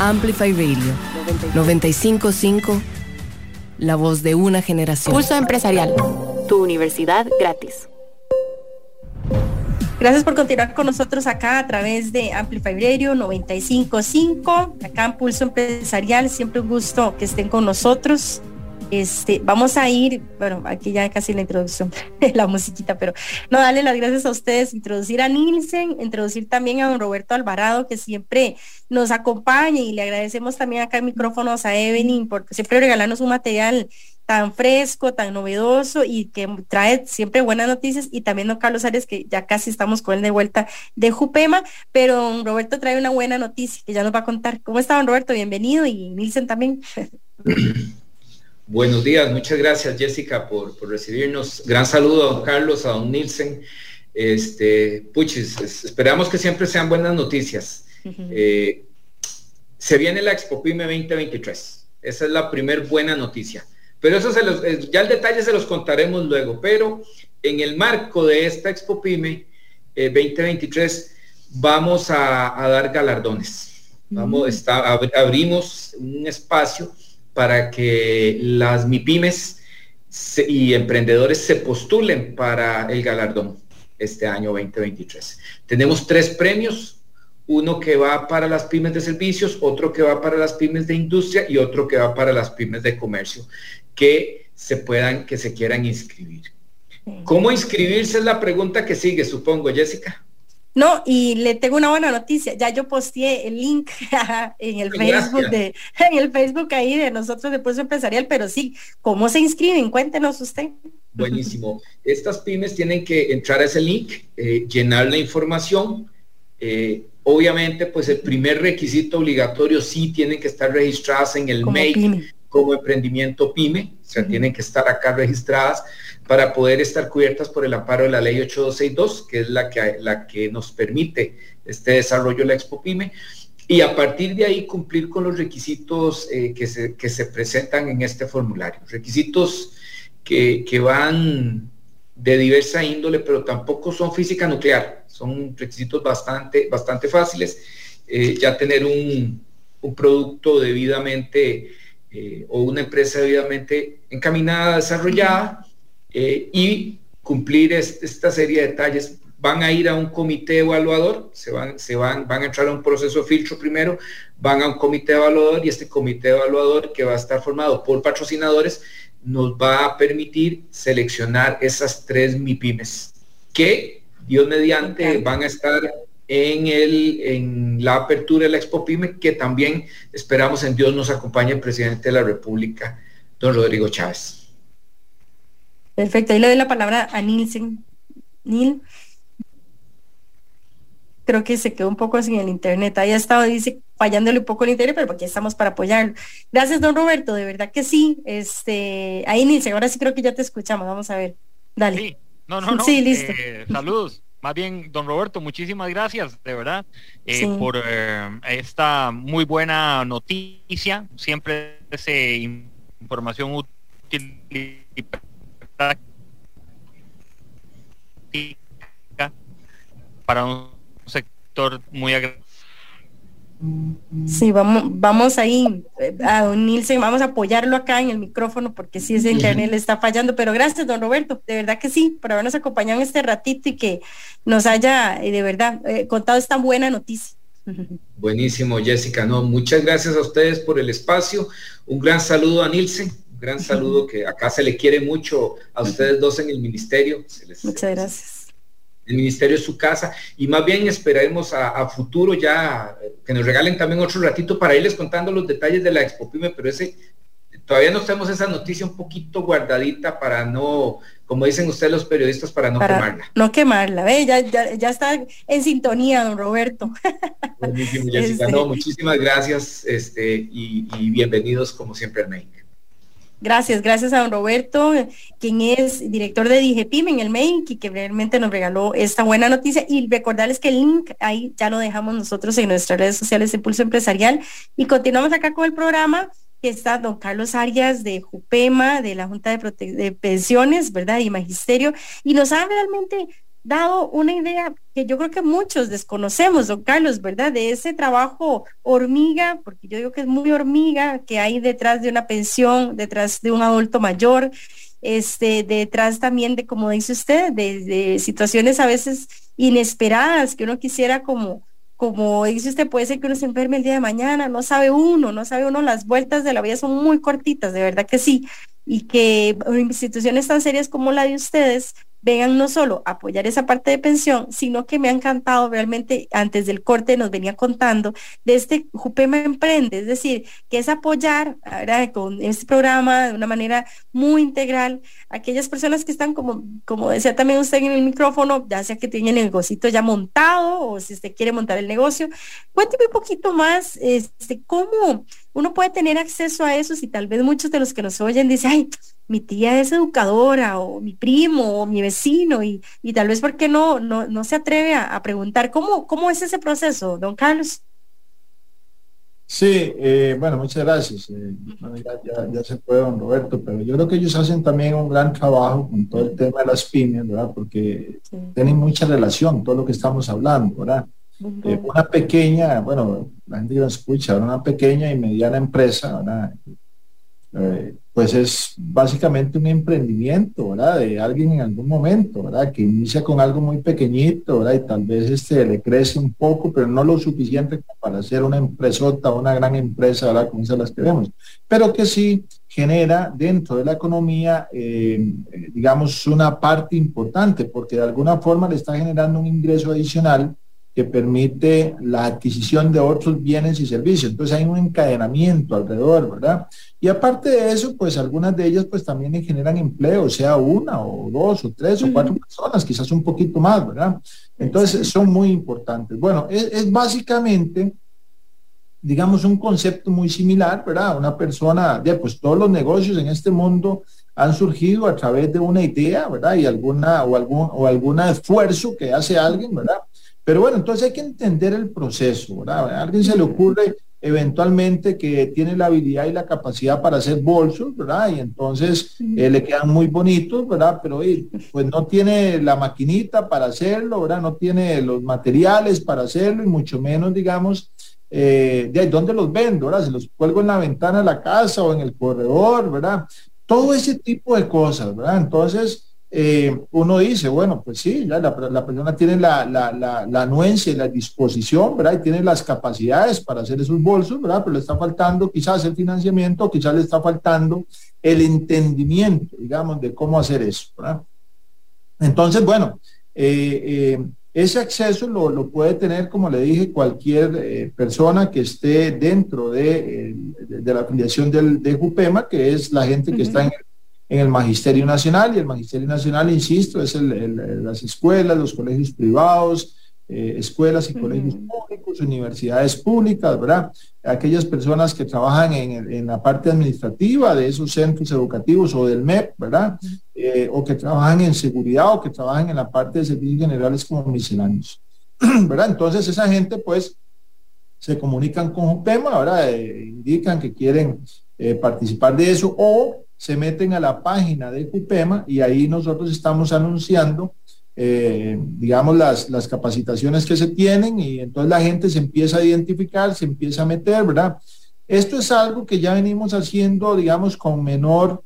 Amplify Radio 955, la voz de una generación. Pulso Empresarial, tu universidad gratis. Gracias por continuar con nosotros acá a través de Amplify Radio 955, acá en Pulso Empresarial. Siempre un gusto que estén con nosotros. Este, vamos a ir, bueno, aquí ya casi la introducción la musiquita, pero no, darle las gracias a ustedes, introducir a Nielsen, introducir también a don Roberto Alvarado, que siempre nos acompaña y le agradecemos también acá en micrófonos a Evelyn, porque siempre regalarnos un material tan fresco, tan novedoso y que trae siempre buenas noticias y también don Carlos Arias que ya casi estamos con él de vuelta de Jupema, pero don Roberto trae una buena noticia que ya nos va a contar. ¿Cómo está don Roberto? Bienvenido y Nielsen también. Buenos días, muchas gracias Jessica por, recibirnos. Gran saludo a don Carlos, a don Nielsen. Este, puchis, esperamos que siempre sean buenas noticias. Eh, se viene la Expo Pyme 2023. Esa es la primer buena noticia. Pero eso se los, eh, ya el detalle se los contaremos luego. Pero en el marco de esta Expo Pyme 2023 eh, vamos a, dar galardones. Vamos, abrimos un espacio para que las MIPIMES y emprendedores se postulen para el galardón este año 2023. Tenemos tres premios, uno que va para las pymes de servicios, otro que va para las pymes de industria y otro que va para las pymes de comercio, que se puedan, que se quieran inscribir. ¿Cómo inscribirse es la pregunta que sigue, supongo, Jessica? No, y le tengo una buena noticia. Ya yo posteé el link en el Facebook de, en el Facebook ahí de nosotros de Pulso Empresarial, pero sí, ¿cómo se inscriben? Cuéntenos usted. Buenísimo. Estas pymes tienen que entrar a ese link, eh, llenar la información. Eh, obviamente, pues el primer requisito obligatorio sí tienen que estar registradas en el mail como emprendimiento pyme, o sea, tienen que estar acá registradas para poder estar cubiertas por el amparo de la ley 8262, que es la que, la que nos permite este desarrollo de la Expo Pyme, y a partir de ahí cumplir con los requisitos eh, que, se, que, se, presentan en este formulario. Requisitos que, que, van de diversa índole, pero tampoco son física nuclear, son requisitos bastante, bastante fáciles. Eh, ya tener un, un producto debidamente eh, o una empresa debidamente encaminada, desarrollada eh, y cumplir esta serie de detalles. Van a ir a un comité evaluador, se van, se van, van a entrar a un proceso de filtro primero, van a un comité evaluador y este comité evaluador que va a estar formado por patrocinadores nos va a permitir seleccionar esas tres MIPIMES que Dios mediante van a estar en, el, en la apertura de la Expo Pyme, que también esperamos en Dios nos acompañe el presidente de la República, don Rodrigo Chávez. Perfecto, ahí le doy la palabra a Nielsen. Nil. Creo que se quedó un poco sin el internet. Ahí ha estado, dice, fallándole un poco el internet, pero aquí estamos para apoyarlo. Gracias, don Roberto, de verdad que sí. Este, ahí Nielsen, ahora sí creo que ya te escuchamos. Vamos a ver. Dale. Sí, no, no, no. Sí, listo. Eh, saludos. Más bien, don Roberto, muchísimas gracias, de verdad, eh, por eh, esta muy buena noticia. Siempre es información útil y práctica para un sector muy agradable Sí, vamos, vamos ahí eh, a unirse, vamos a apoyarlo acá en el micrófono porque si ese internet le está fallando, pero gracias, don Roberto, de verdad que sí, por habernos acompañado en este ratito y que nos haya eh, de verdad eh, contado esta buena noticia. Buenísimo, Jessica, no, muchas gracias a ustedes por el espacio, un gran saludo a Nilsen, un gran saludo que acá se le quiere mucho a ustedes dos en el ministerio. muchas gracias el ministerio es su casa y más bien esperaremos a, futuro ya que nos regalen también otro ratito para irles contando los detalles de la Expo Pyme, pero ese todavía no tenemos esa noticia un poquito guardadita para no, como dicen ustedes los periodistas, para no quemarla. No quemarla, ve, ya, ya, está en sintonía, don Roberto. Este muchísimas gracias este, y, bienvenidos como siempre al México. Gracias, gracias a don Roberto, quien es director de DIGEPIM en el MEIC y que realmente nos regaló esta buena noticia. Y recordarles que el link ahí ya lo dejamos nosotros en nuestras redes sociales de Pulso Empresarial. Y continuamos acá con el programa que está don Carlos Arias de Jupema, de la Junta de, de Pensiones, ¿verdad? Y Magisterio. Y nos ha realmente dado una idea que yo creo que muchos desconocemos, don Carlos, ¿verdad? De ese trabajo hormiga, porque yo digo que es muy hormiga, que hay detrás de una pensión, detrás de un adulto mayor, este, detrás también de, como dice usted, de, situaciones a veces inesperadas que uno quisiera como, como dice usted, puede ser que uno se enferme el día de mañana, no sabe uno, no sabe uno, las vueltas de la vida son muy cortitas, de verdad que sí, y que instituciones tan serias como la de ustedes vengan no solo a apoyar esa parte de pensión, sino que me ha encantado realmente, antes del corte nos venía contando de este Jupema Emprende, es decir, que es apoyar con este programa de una manera muy integral a aquellas personas que están como, como decía también usted en el micrófono, ya sea que tienen el negocio ya montado o si usted quiere montar el negocio. Cuénteme un poquito más, este, cómo uno puede tener acceso a eso si tal vez muchos de los que nos oyen dicen, ay, mi tía es educadora o mi primo o mi vecino y, tal vez porque no, no, no se atreve a, preguntar cómo, cómo es ese proceso, don Carlos. Sí, eh, bueno, muchas gracias. Eh, ya, se puede, don Roberto, pero yo creo que ellos hacen también un gran trabajo con todo el tema de las pymes, ¿verdad? Porque tienen mucha relación, todo lo que estamos hablando, ¿verdad? Eh, una pequeña, bueno, la gente lo escucha, una pequeña y mediana empresa, ¿verdad? Eh, pues es básicamente un emprendimiento, ¿verdad? De alguien en algún momento, ¿verdad? Que inicia con algo muy pequeñito, ¿verdad? Y tal vez este le crece un poco, pero no lo suficiente para ser una empresota una gran empresa, ¿verdad? Como esas las que vemos. Pero que sí genera dentro de la economía, eh, eh, digamos, una parte importante, porque de alguna forma le está generando un ingreso adicional que permite la adquisición de otros bienes y servicios. Entonces hay un encadenamiento alrededor, ¿verdad? Y aparte de eso, pues algunas de ellas pues también generan empleo, sea una o dos o tres o cuatro personas, quizás un poquito más, ¿verdad? Entonces son muy importantes. Bueno, es, básicamente digamos, un concepto muy similar, ¿verdad? Una persona, ya, pues todos los negocios en este mundo han surgido a través de una idea, ¿verdad? Y alguna, o algún, o algún esfuerzo que hace alguien, ¿verdad? Pero bueno, entonces hay que entender el proceso, ¿verdad? A alguien se le ocurre eventualmente que tiene la habilidad y la capacidad para hacer bolsos, ¿verdad? Y entonces eh, le quedan muy bonitos, ¿verdad? Pero pues no tiene la maquinita para hacerlo, ¿verdad? No tiene los materiales para hacerlo y mucho menos, digamos, eh, de dónde los vendo, ¿verdad? Se los cuelgo en la ventana de la casa o en el corredor, ¿verdad? Todo ese tipo de cosas, ¿verdad? Entonces, eh, uno dice, bueno, pues sí, la, persona tiene la, la, anuencia y la disposición, ¿verdad? Y tiene las capacidades para hacer esos bolsos, ¿verdad? Pero le está faltando quizás el financiamiento, quizás le está faltando el entendimiento, digamos, de cómo hacer eso, ¿verdad? Entonces, bueno, eh, eh ese acceso lo, puede tener, como le dije, cualquier eh, persona que esté dentro eh, de, la afiliación del, de JUPEMA, que es la gente que está en el, Magisterio Nacional. Y el Magisterio Nacional, insisto, es las escuelas, los colegios privados, eh, escuelas y colegios públicos, universidades públicas, ¿verdad? Aquellas personas que trabajan en, la parte administrativa de esos centros educativos o del MEP, ¿verdad? Eh, o que trabajan en seguridad o que trabajan en la parte de servicios generales como misceláneos, ¿verdad? Entonces esa gente pues se comunican con UPEMA, ¿verdad? Eh, indican que quieren participar de eso o se meten a la página de UPEMA y ahí nosotros estamos anunciando eh, digamos, las, las capacitaciones que se tienen y entonces la gente se empieza a identificar, se empieza a meter, ¿verdad? Esto es algo que ya venimos haciendo, digamos, con menor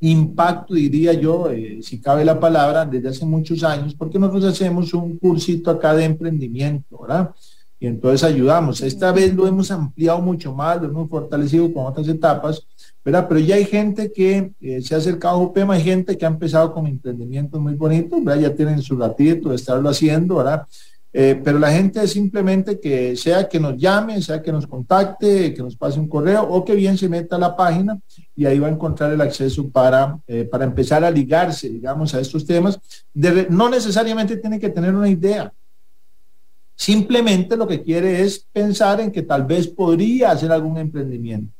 impacto, diría yo, eh, si cabe la palabra, desde hace muchos años, porque nosotros hacemos un cursito acá de emprendimiento, ¿verdad? Y entonces ayudamos. Esta vez lo hemos ampliado mucho más, lo hemos fortalecido con otras etapas, Pero ya hay gente que eh, se ha acercado a UPEMA, hay gente que ha empezado con emprendimientos muy bonitos, ¿verdad? Ya tienen su ratito de estarlo haciendo, ¿verdad? Eh, pero la gente es simplemente que sea que nos llame, sea que nos contacte, que nos pase un correo o que bien se meta a la página y ahí va a encontrar el acceso para, eh, para empezar a ligarse, digamos, a estos temas. no necesariamente tiene que tener una idea. Simplemente lo que quiere es pensar en que tal vez podría hacer algún emprendimiento.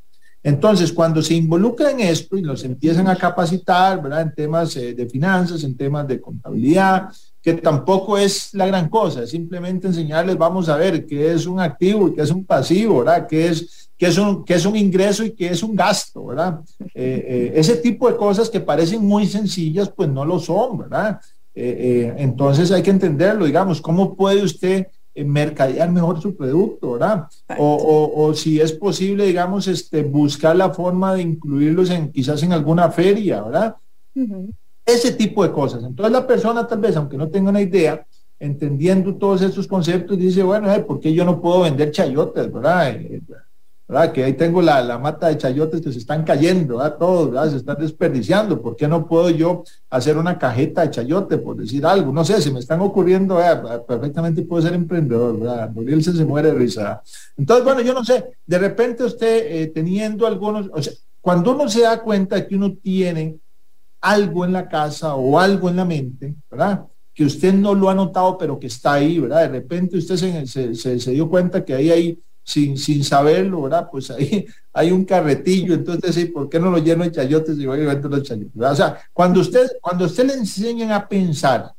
Entonces, cuando se involucra en esto y los empiezan a capacitar, ¿verdad? En temas eh, de finanzas, en temas de contabilidad, que tampoco es la gran cosa, simplemente enseñarles, vamos a ver qué es un activo y qué es un pasivo, ¿verdad? ¿Qué es, qué es, un, es un ingreso y qué es un gasto, ¿verdad? Eh, eh, ese tipo de cosas que parecen muy sencillas, pues no lo son, ¿verdad? entonces hay que entenderlo, digamos, ¿cómo puede usted mercadear mejor su producto, ¿verdad? O, si es posible, digamos, este, buscar la forma de incluirlos en quizás en alguna feria, ¿verdad? Ese tipo de cosas. Entonces la persona tal vez, aunque no tenga una idea, entendiendo todos estos conceptos, dice, bueno, ¿por qué yo no puedo vender chayotes, ¿verdad? Eh, que ahí tengo la, mata de chayotes que se están cayendo, ¿verdad? Todos, Se están desperdiciando. ¿Por qué no puedo yo hacer una cajeta de chayote, por decir algo? No sé, se me están ocurriendo, perfectamente puedo ser emprendedor, ¿verdad? Morirse se muere de risa. Entonces, bueno, yo no sé, de repente usted eh, teniendo algunos, o sea, cuando uno se da cuenta que uno tiene algo en la casa o algo en la mente, ¿verdad? Que usted no lo ha notado, pero que está ahí, ¿verdad? De repente usted se, se, se dio cuenta que ahí hay sin, sin saberlo, ¿verdad? Pues ahí hay un carretillo, entonces, ¿sí? ¿por qué no lo lleno de chayotes y voy a los chayotes? O sea, cuando usted, cuando usted le enseñan a pensar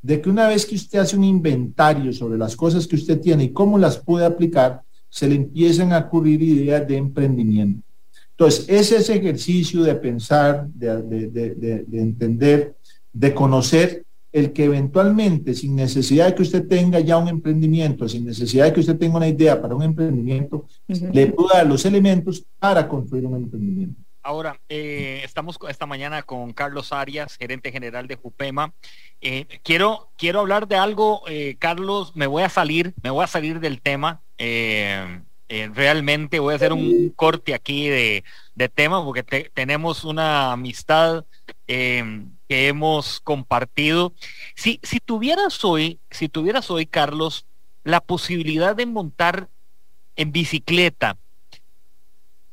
de que una vez que usted hace un inventario sobre las cosas que usted tiene y cómo las puede aplicar, se le empiezan a ocurrir ideas de emprendimiento. Entonces, es ese ejercicio de pensar, de, de, de entender, de conocer el que eventualmente, sin necesidad de que usted tenga ya un emprendimiento, sin necesidad de que usted tenga una idea para un emprendimiento, le pueda dar los elementos para construir un emprendimiento. Ahora, eh, estamos esta mañana con Carlos Arias, gerente general de Jupema. Eh, quiero, quiero hablar de algo, eh, Carlos, me voy a salir, me voy a salir del tema. realmente voy a hacer un corte aquí de, tema porque tenemos una amistad que hemos compartido. Si, si tuvieras hoy, si tuvieras hoy, Carlos, la posibilidad de montar en bicicleta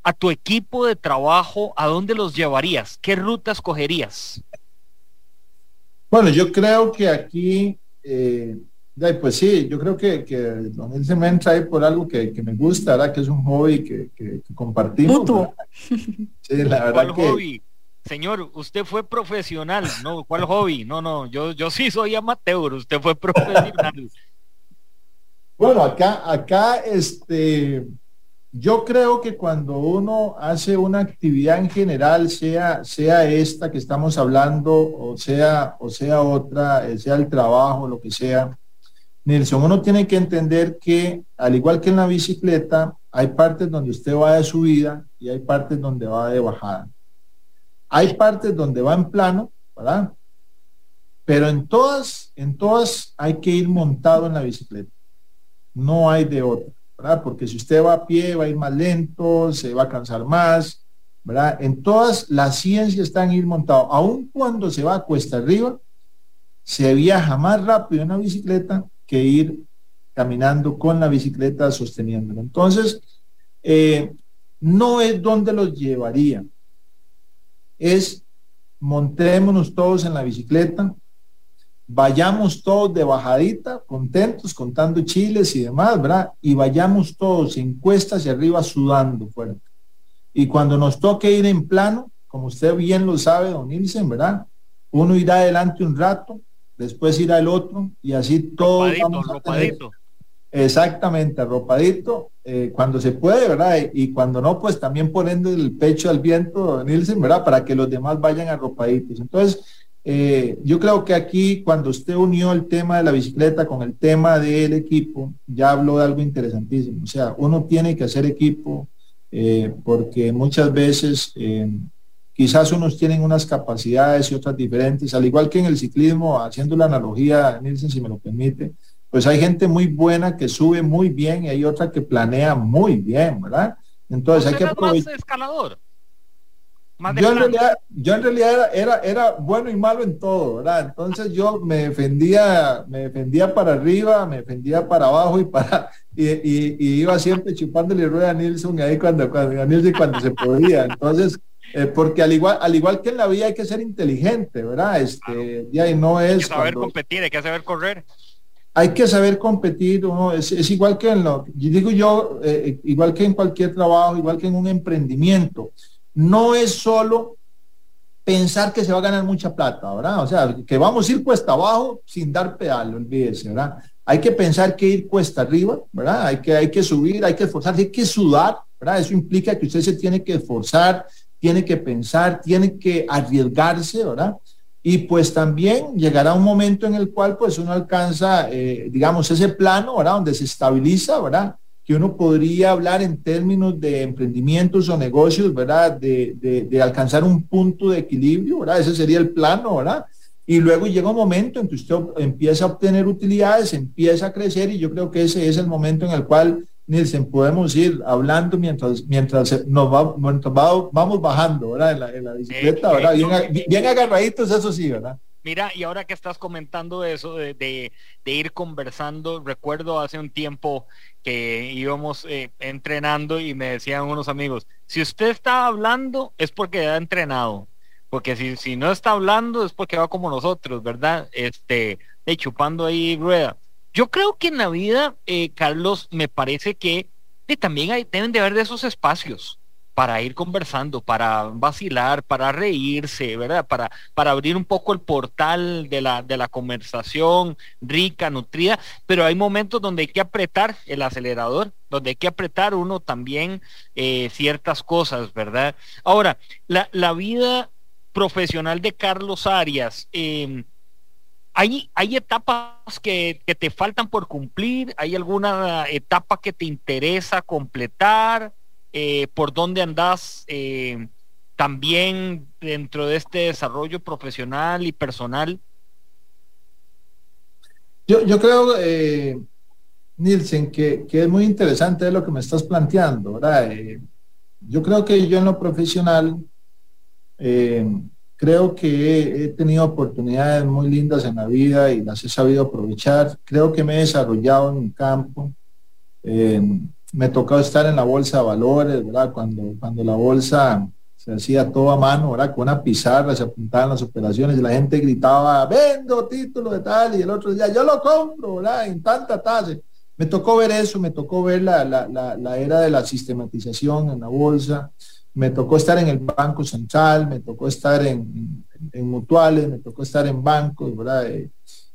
a tu equipo de trabajo, ¿a dónde los llevarías? ¿Qué rutas cogerías? Bueno, yo creo que aquí, eh, pues sí, yo creo que, que Don se me entra ahí por algo que, me gusta, ¿verdad? Que es un hobby que, que, compartimos. Sí, la verdad que... hobby? Señor, usted fue profesional, ¿no? ¿Cuál hobby? No, no, yo, yo sí soy amateur, usted fue profesional. bueno, acá, acá, este, yo creo que cuando uno hace una actividad en general, sea, sea esta que estamos hablando, o sea, o sea otra, eh, sea el trabajo, lo que sea, Nelson, uno tiene que entender que, al igual que en la bicicleta, hay partes donde usted va de subida y hay partes donde va de bajada. Hay partes donde va en plano, ¿verdad? Pero en todas, en todas hay que ir montado en la bicicleta. No hay de otra. Porque si usted va a pie va a ir más lento, se va a cansar más, ¿verdad? En todas las ciencias están ir montado. Aun cuando se va a cuesta arriba, se viaja más rápido en la bicicleta que ir caminando con la bicicleta sosteniéndola. Entonces, eh, no es donde los llevaría, es montémonos todos en la bicicleta, vayamos todos de bajadita, contentos, contando chiles y demás, ¿verdad? Y vayamos todos en cuesta hacia arriba sudando fuerte. Y cuando nos toque ir en plano, como usted bien lo sabe, don Nielsen, ¿verdad? Uno irá adelante un rato, después irá el otro, y así todo. Ropadito, Exactamente, arropadito, eh, cuando se puede, ¿verdad? Y, cuando no, pues también poniendo el pecho al viento, Nielsen, ¿verdad? Para que los demás vayan arropaditos. Entonces, eh, yo creo que aquí cuando usted unió el tema de la bicicleta con el tema del equipo, ya habló de algo interesantísimo. O sea, uno tiene que hacer equipo eh, porque muchas veces quizás unos tienen unas capacidades y otras diferentes, al igual que en el ciclismo, haciendo la analogía, Nielsen, si me lo permite, pues hay gente muy buena que sube muy bien y hay otra que planea muy bien, ¿verdad? Entonces hay que aprovechar. escalador? yo, en realidad, yo en realidad era, era, bueno y malo en todo, ¿verdad? Entonces yo me defendía, me defendía para arriba, me defendía para abajo y para y, iba siempre chupándole rueda a Nilsson ahí cuando, cuando, a cuando se podía. Entonces, eh, porque al igual, al igual que en la vida hay que ser inteligente, ¿verdad? Este, y no es. Hay que saber competir, hay que saber correr. Hay que saber competir, es, igual que en lo, digo yo, eh, igual que en cualquier trabajo, igual que en un emprendimiento no es solo pensar que se va a ganar mucha plata, ¿verdad? O sea, que vamos a ir cuesta abajo sin dar pedal, olvídese, ¿verdad? Hay que pensar que ir cuesta arriba, ¿verdad? Hay que, hay que subir, hay que esforzarse, hay que sudar, ¿verdad? Eso implica que usted se tiene que esforzar, tiene que pensar, tiene que arriesgarse, ¿verdad? Y pues también llegará un momento en el cual pues uno alcanza, eh, digamos, ese plano, ¿verdad? Donde se estabiliza, ¿verdad? que uno podría hablar en términos de emprendimientos o negocios, ¿verdad? De, alcanzar un punto de equilibrio, ¿verdad? Ese sería el plano, ¿verdad? Y luego llega un momento en que usted empieza a obtener utilidades, empieza a crecer y yo creo que ese es el momento en el cual, Nielsen, podemos ir hablando mientras, mientras nos va, vamos bajando, ¿verdad? En la, bicicleta, ¿verdad? Bien, bien agarraditos, eso sí, ¿verdad? Mira, y ahora que estás comentando eso de, de, ir conversando, recuerdo hace un tiempo que íbamos eh, entrenando y me decían unos amigos, si usted está hablando es porque ha entrenado, porque si, si no está hablando es porque va como nosotros, ¿verdad? Este, de chupando ahí rueda. Yo creo que en la vida, eh, Carlos, me parece que también hay, deben de haber de esos espacios para ir conversando, para vacilar, para reírse, ¿verdad? Para, para abrir un poco el portal de la, de la conversación rica, nutrida, pero hay momentos donde hay que apretar el acelerador, donde hay que apretar uno también eh, ciertas cosas, ¿verdad? Ahora, la, la vida profesional de Carlos Arias, em, hay, etapas que, te faltan por cumplir, hay alguna etapa que te interesa completar, eh, por dónde andás eh, también dentro de este desarrollo profesional y personal? Yo, creo, eh, Nielsen, que, es muy interesante lo que me estás planteando, ¿verdad? yo creo que yo en lo profesional creo que he tenido oportunidades muy lindas en la vida y las he sabido aprovechar. Creo que me he desarrollado en mi campo me tocó estar en la bolsa de valores, ¿verdad? Cuando, cuando la bolsa se hacía todo a mano, ¿verdad? Con una pizarra se apuntaban las operaciones y la gente gritaba, vendo título de tal, y el otro decía, yo lo compro, ¿verdad? En tanta tasa. Me tocó ver eso, me tocó ver la, la, era de la sistematización en la bolsa, me tocó estar en el Banco Central, me tocó estar en, mutuales, me tocó estar en bancos, ¿verdad? Eh,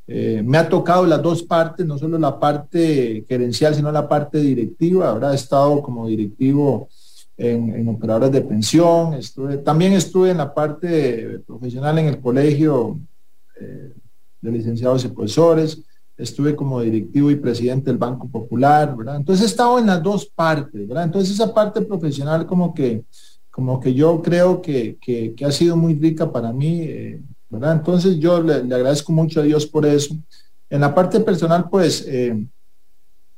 eh, me ha tocado las dos partes, no solo la parte gerencial, sino la parte directiva, ¿verdad? He estado como directivo en, en operadoras de pensión, estuve, también estuve en la parte profesional en el colegio eh, de licenciados y profesores, estuve como directivo y presidente del Banco Popular, ¿verdad? Entonces he estado en las dos partes, ¿verdad? Entonces esa parte profesional como que, como que yo creo que, que, ha sido muy rica para mí, eh, ¿verdad? Entonces yo le, agradezco mucho a Dios por eso. En la parte personal, pues, eh,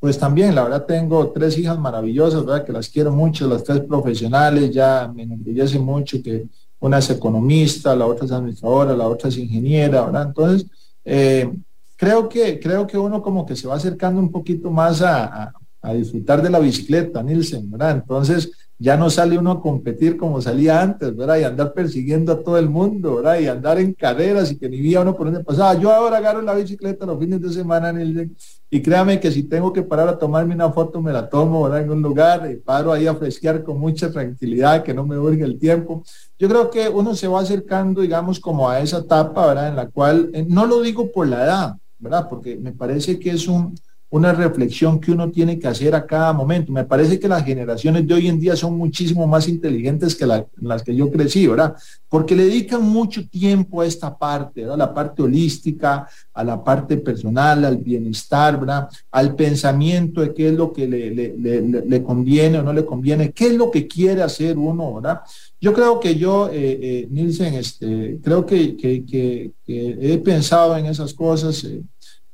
pues también, la verdad, tengo tres hijas maravillosas, ¿verdad? Que las quiero mucho, las tres profesionales, ya me enorgullece mucho que una es economista, la otra es administradora, la otra es ingeniera, ¿verdad? Entonces, eh, creo, que, creo que uno como que se va acercando un poquito más a, a disfrutar de la bicicleta, Nielsen, ¿verdad? Entonces, ya no sale uno a competir como salía antes, ¿verdad? Y andar persiguiendo a todo el mundo, ¿verdad? Y andar en carreras y que ni vía uno por donde pasaba. Yo ahora agarro la bicicleta los fines de semana en y créame que si tengo que parar a tomarme una foto, me la tomo, ¿verdad? En un lugar y paro ahí a fresquear con mucha tranquilidad, que no me urge el tiempo. Yo creo que uno se va acercando, digamos, como a esa etapa, ¿verdad? En la cual, eh, no lo digo por la edad, ¿verdad? Porque me parece que es un, una reflexión que uno tiene que hacer a cada momento. Me parece que las generaciones de hoy en día son muchísimo más inteligentes que las que yo crecí, ¿verdad? Porque le dedican mucho tiempo a esta parte, ¿verdad? La parte holística, a la parte personal, al bienestar, ¿verdad? Al pensamiento de qué es lo que le, conviene o no le conviene, qué es lo que quiere hacer uno, ¿verdad? Yo creo que yo, eh, eh Nielsen, este, creo que, que, he pensado en esas cosas. Eh,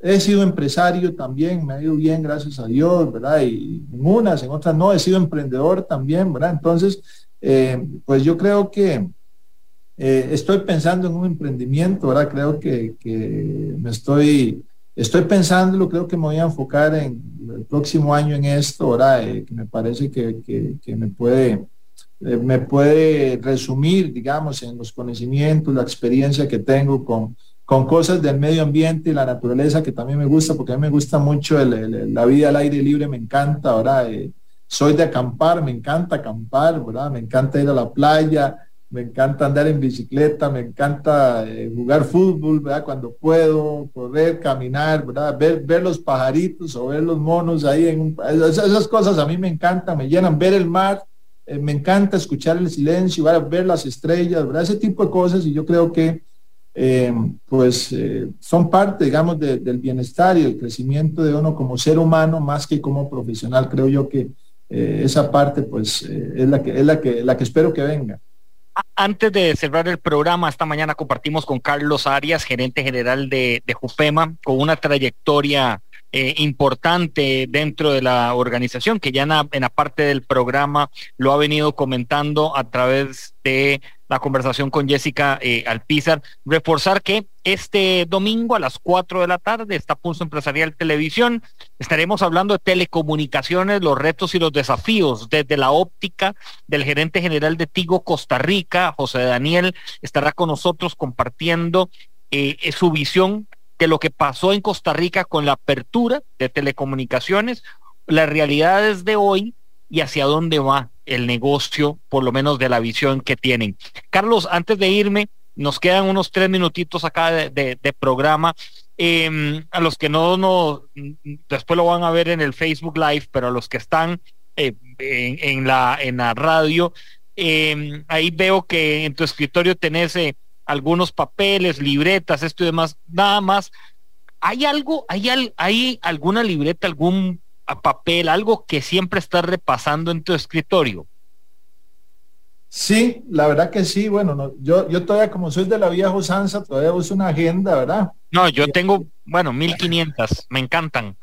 He sido empresario también, me ha ido bien, gracias a Dios, ¿verdad? Y en unas, en otras no, he sido emprendedor también, ¿verdad? Entonces, eh, pues yo creo que eh, estoy pensando en un emprendimiento, ¿verdad? Creo que, me estoy, estoy pensando, creo que me voy a enfocar en el próximo año en esto, ¿verdad? Eh, que me parece que, que me puede me puede resumir, digamos, en los conocimientos, la experiencia que tengo con, con cosas del medio ambiente y la naturaleza que también me gusta, porque a mí me gusta mucho la vida al aire libre, me encanta, ¿verdad? Eh, soy de acampar, me encanta acampar, ¿verdad? Me encanta ir a la playa, me encanta andar en bicicleta, me encanta eh, jugar fútbol, ¿verdad? Cuando puedo, correr, caminar, ¿verdad? Ver, ver los pajaritos o ver los monos ahí, en esas, cosas a mí me encantan, me llenan, ver el mar, eh, me encanta escuchar el silencio, ver las estrellas. Ese tipo de cosas y yo creo que eh, pues eh, son parte, digamos, del bienestar y del crecimiento de uno como ser humano más que como profesional. Creo yo que eh, esa parte, pues, es la que es la que la que espero que venga. Antes de cerrar el programa, esta mañana compartimos con Carlos Arias, gerente general de, de Jupema, con una trayectoria importante dentro de la organización, que ya en en la, parte del programa lo ha venido comentando a través de la conversación con Jessica eh, Alpizar. Reforzar que este domingo a las 4 de la tarde está Pulso Empresarial Televisión. Estaremos hablando de telecomunicaciones, los retos y los desafíos desde la óptica del gerente general de Tigo Costa Rica, José Daniel, estará con nosotros compartiendo eh, su visión de lo que pasó en Costa Rica con la apertura de telecomunicaciones, las realidades de hoy y hacia dónde va el negocio, por lo menos de la visión que tienen. Carlos, antes de irme, nos quedan unos tres minutitos acá de, programa. Em, a los que no, no, después lo van a ver en el Facebook Live, pero a los que están eh, en, la, en la radio, em, ahí veo que en tu escritorio tenés eh, algunos papeles, libretas, esto y demás, nada más. ¿Hay algo, hay, hay alguna libreta, algún papel, algo que siempre estás repasando en tu escritorio? Sí, la verdad que sí. Bueno, no, yo, yo todavía como soy de la vieja usanza, todavía uso una agenda, ¿verdad? No, yo tengo, bueno, 1500, me encantan.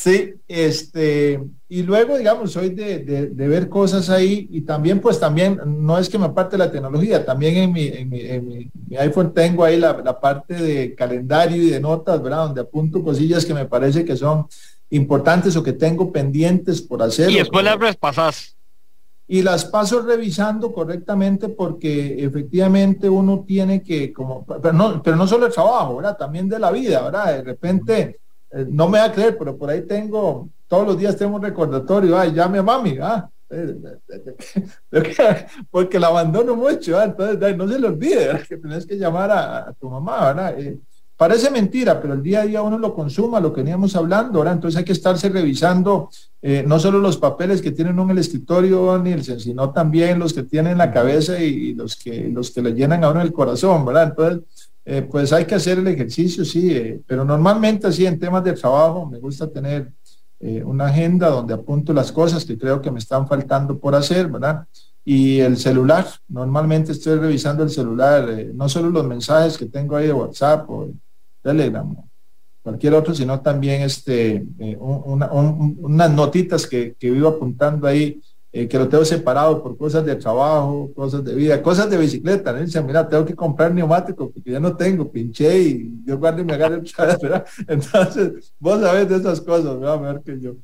Sí, este, y luego, digamos, soy de, de, ver cosas ahí y también, pues también, no es que me aparte la tecnología, también en mi, en mi, en mi, iPhone tengo ahí la, la, parte de calendario y de notas, ¿verdad? Donde apunto cosillas que me parece que son importantes o que tengo pendientes por hacer. Y después las repasas. y las paso revisando correctamente porque efectivamente uno tiene que, como, pero no, pero no solo el trabajo, ¿verdad? También de la vida, ¿verdad? De repente, eh, no me va a creer, pero por ahí tengo, todos los días tengo un recordatorio, ay, llame a mami, ¿ah? porque la abandono mucho, entonces no se le olvide que tienes que llamar a, tu mamá, ¿verdad? Eh, Parece mentira, pero el día a día uno lo consuma, lo que veníamos hablando, ¿verdad? Entonces hay que estarse revisando eh, no solo los papeles que tienen en el escritorio, Nielsen, sino también los que tienen en la cabeza y, los, que, los que le llenan a uno el corazón, ¿verdad? Entonces, eh, pues hay que hacer el ejercicio, sí, eh, pero normalmente así en temas de trabajo me gusta tener una agenda donde apunto las cosas que creo que me están faltando por hacer, ¿verdad? Y el celular, normalmente estoy revisando el celular, no solo los mensajes que tengo ahí de WhatsApp o Telegram, cualquier otro, sino también este, eh, unas notitas que, que vivo apuntando ahí, eh, que lo tengo separado por cosas de trabajo, cosas de vida, cosas de bicicleta. ¿no? Dice, mira, tengo que comprar neumático porque ya no tengo, pinché y yo guardo y me agarro Entonces, vos sabés de esas cosas, a ver que yo.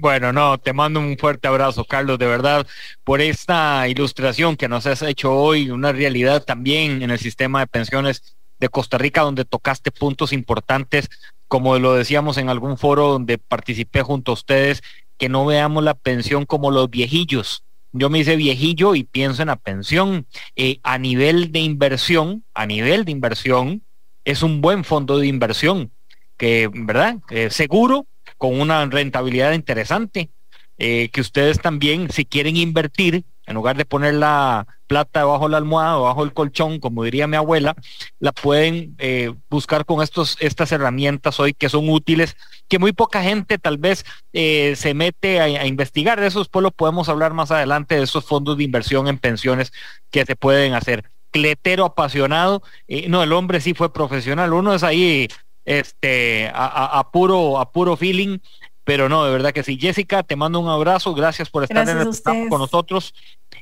bueno, no, te mando un fuerte abrazo, Carlos, de verdad, por esta ilustración que nos has hecho hoy, una realidad también en el sistema de pensiones de Costa Rica, donde tocaste puntos importantes, como lo decíamos en algún foro donde participé junto a ustedes, que no veamos la pensión como los viejillos. Yo me hice viejillo y pienso en la pensión. Eh, a nivel de inversión, a nivel de inversión, es un buen fondo de inversión, que, ¿verdad? seguro, con una rentabilidad interesante, eh, que ustedes también, si quieren invertir, en lugar de poner la plata debajo de la almohada, debajo del colchón, como diría mi abuela, la pueden eh, buscar con estos, estas herramientas hoy que son útiles, que muy poca gente tal vez eh, se mete a, investigar. De eso después lo podemos hablar más adelante, de esos fondos de inversión en pensiones que se pueden hacer. Cletero apasionado, eh, no, el hombre sí fue profesional, uno es ahí este, a, puro, a puro feeling pero no, de verdad que sí. Jessica, te mando un abrazo, gracias por estar en el con nosotros.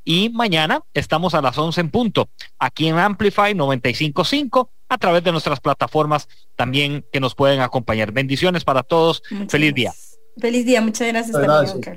Y mañana estamos a las 11 en punto, aquí en Amplify 955, a través de nuestras plataformas también que nos pueden acompañar. Bendiciones para todos. Feliz día. Feliz día, muchas gracias, gracias.